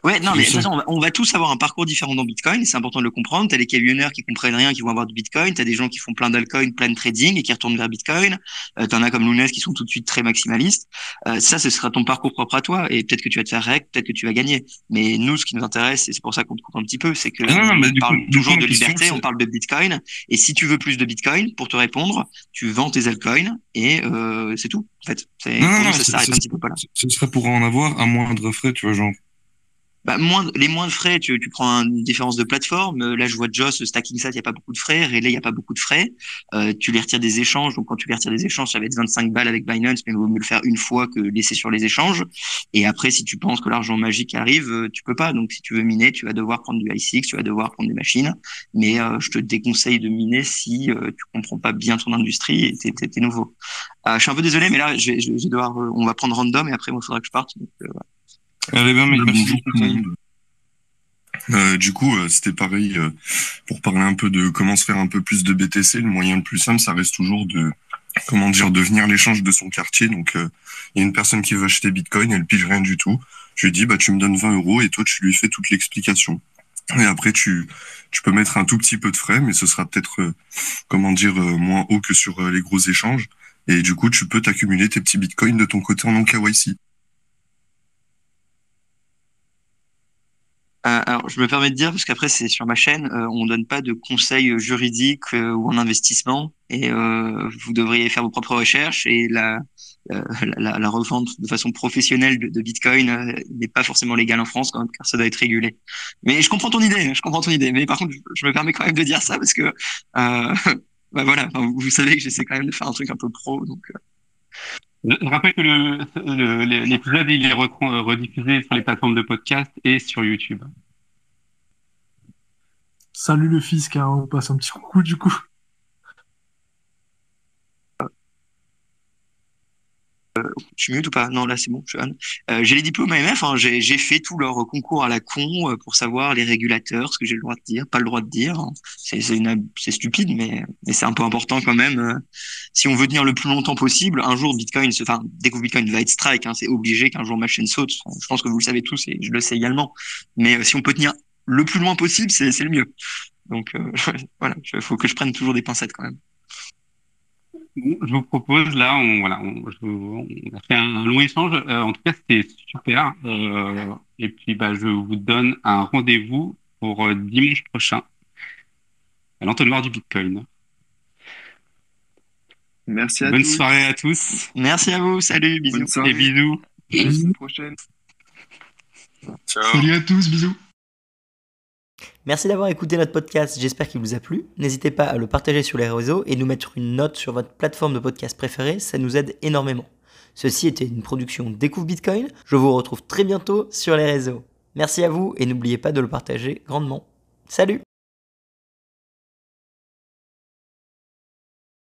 Ouais, non, mais de toute façon, on va, on va tous avoir un parcours différent dans Bitcoin, c'est important de le comprendre. T'as les camionneurs qui comprennent rien, qui vont avoir du Bitcoin. T'as des gens qui font plein d'altcoins, plein de trading et qui retournent vers Bitcoin. Euh, T'en as comme Lounès qui sont tout de suite très maximalistes. Euh, ça, ce sera ton parcours propre à toi, et peut-être que tu vas te faire rec, peut-être que tu vas gagner. Mais nous, ce qui nous intéresse, et c'est pour ça qu'on te coupe un petit peu, c'est que Ah non, non, mais on parle coup- toujours coup, de liberté, on parle de Bitcoin. Et si tu veux plus de Bitcoin, pour te répondre, tu vends tes altcoins et euh, c'est tout. En fait, c'est ça c'est- s'arrête un petit peu pas là. Ce serait pour en avoir à moindre frais, tu vois, genre. Bah, moins, les moins de frais, tu, tu prends une différence de plateforme. Euh, Là, je vois Joss, Stacking Sat, il n'y a pas beaucoup de frais. Relay, il n'y a pas beaucoup de frais. Euh, tu les retires des échanges. Donc, quand tu les retires des échanges, ça va être 25 balles avec Binance, mais il vaut mieux le faire une fois que laisser sur les échanges. Et après, si tu penses que l'argent magique arrive, euh, tu peux pas. Donc, si tu veux miner, tu vas devoir prendre du i6, tu vas devoir prendre des machines. Mais euh, je te déconseille de miner si euh, tu comprends pas bien ton industrie et t'es, t'es, nouveau. Euh, je suis un peu désolé, mais là, je vais, je vais devoir, euh, on va prendre random et après, moi, il faudra que je parte. Allez, ben, mec, merci. Bonjour tout le monde. Euh, du coup, euh, c'était pareil euh, pour parler un peu de comment se faire un peu plus de BTC. Le moyen le plus simple, ça reste toujours de comment dire devenir l'échange de son quartier. Donc, euh, il y a une personne qui veut acheter Bitcoin, elle pige rien du tout. Je lui dis, bah tu me donnes 20 euros et toi tu lui fais toute l'explication. Et après, tu tu peux mettre un tout petit peu de frais, mais ce sera peut-être euh, comment dire euh, moins haut que sur les gros échanges. Et du coup, tu peux t'accumuler tes petits bitcoins de ton côté en non KYC. Alors, je me permets de dire, parce qu'après, c'est sur ma chaîne, euh, on donne pas de conseils juridiques euh, ou en investissement, et euh, vous devriez faire vos propres recherches, et la, la, la, la revente de façon professionnelle de, de Bitcoin euh, n'est pas forcément légale en France, quand même, car ça doit être régulé. Mais je comprends ton idée, je comprends ton idée, mais par contre, je, me permets quand même de dire ça, parce que, euh, bah voilà, vous savez que j'essaie quand même de faire un truc un peu pro, donc... euh, Je rappelle que le, le- le- l'épisode il est retran- rediffusé sur les plateformes de podcast et sur YouTube. Salut le fisc, hein, on passe un petit coucou du coup. Je suis mute ou pas? Non, là, c'est bon, je suis. Euh, j'ai les diplômes AMF, hein, j'ai, fait tout leur concours à la con euh, pour savoir les régulateurs, ce que j'ai le droit de dire, pas le droit de dire. C'est, c'est stupide, mais, c'est un peu important quand même. euh. Si on veut tenir le plus longtemps possible, un jour Bitcoin, enfin, dès que Bitcoin va être strike, hein, c'est obligé qu'un jour ma chaîne saute. Je pense que vous le savez tous et je le sais également. Mais euh, si on peut tenir le plus loin possible, c'est, c'est le mieux. Donc, voilà, il faut que je prenne toujours des pincettes quand même. Bon, je vous propose là, on, voilà, on, je- on a fait un long échange. Euh, en tout cas, c'était super. Euh, et puis, bah, je vous donne un rendez-vous pour euh, dimanche prochain à l'entonnoir du Bitcoin. Merci à Bonne tous. soirée à tous Merci à vous, salut, bisous. Bonne soirée. et bisous. À la semaine prochaine. Ciao. Salut à tous, bisous. Merci d'avoir écouté notre podcast, j'espère qu'il vous a plu. N'hésitez pas à le partager sur les réseaux et nous mettre une note sur votre plateforme de podcast préférée, ça nous aide énormément. Ceci était une production Découvre Bitcoin, je vous retrouve très bientôt sur les réseaux. Merci à vous et n'oubliez pas de le partager grandement. Salut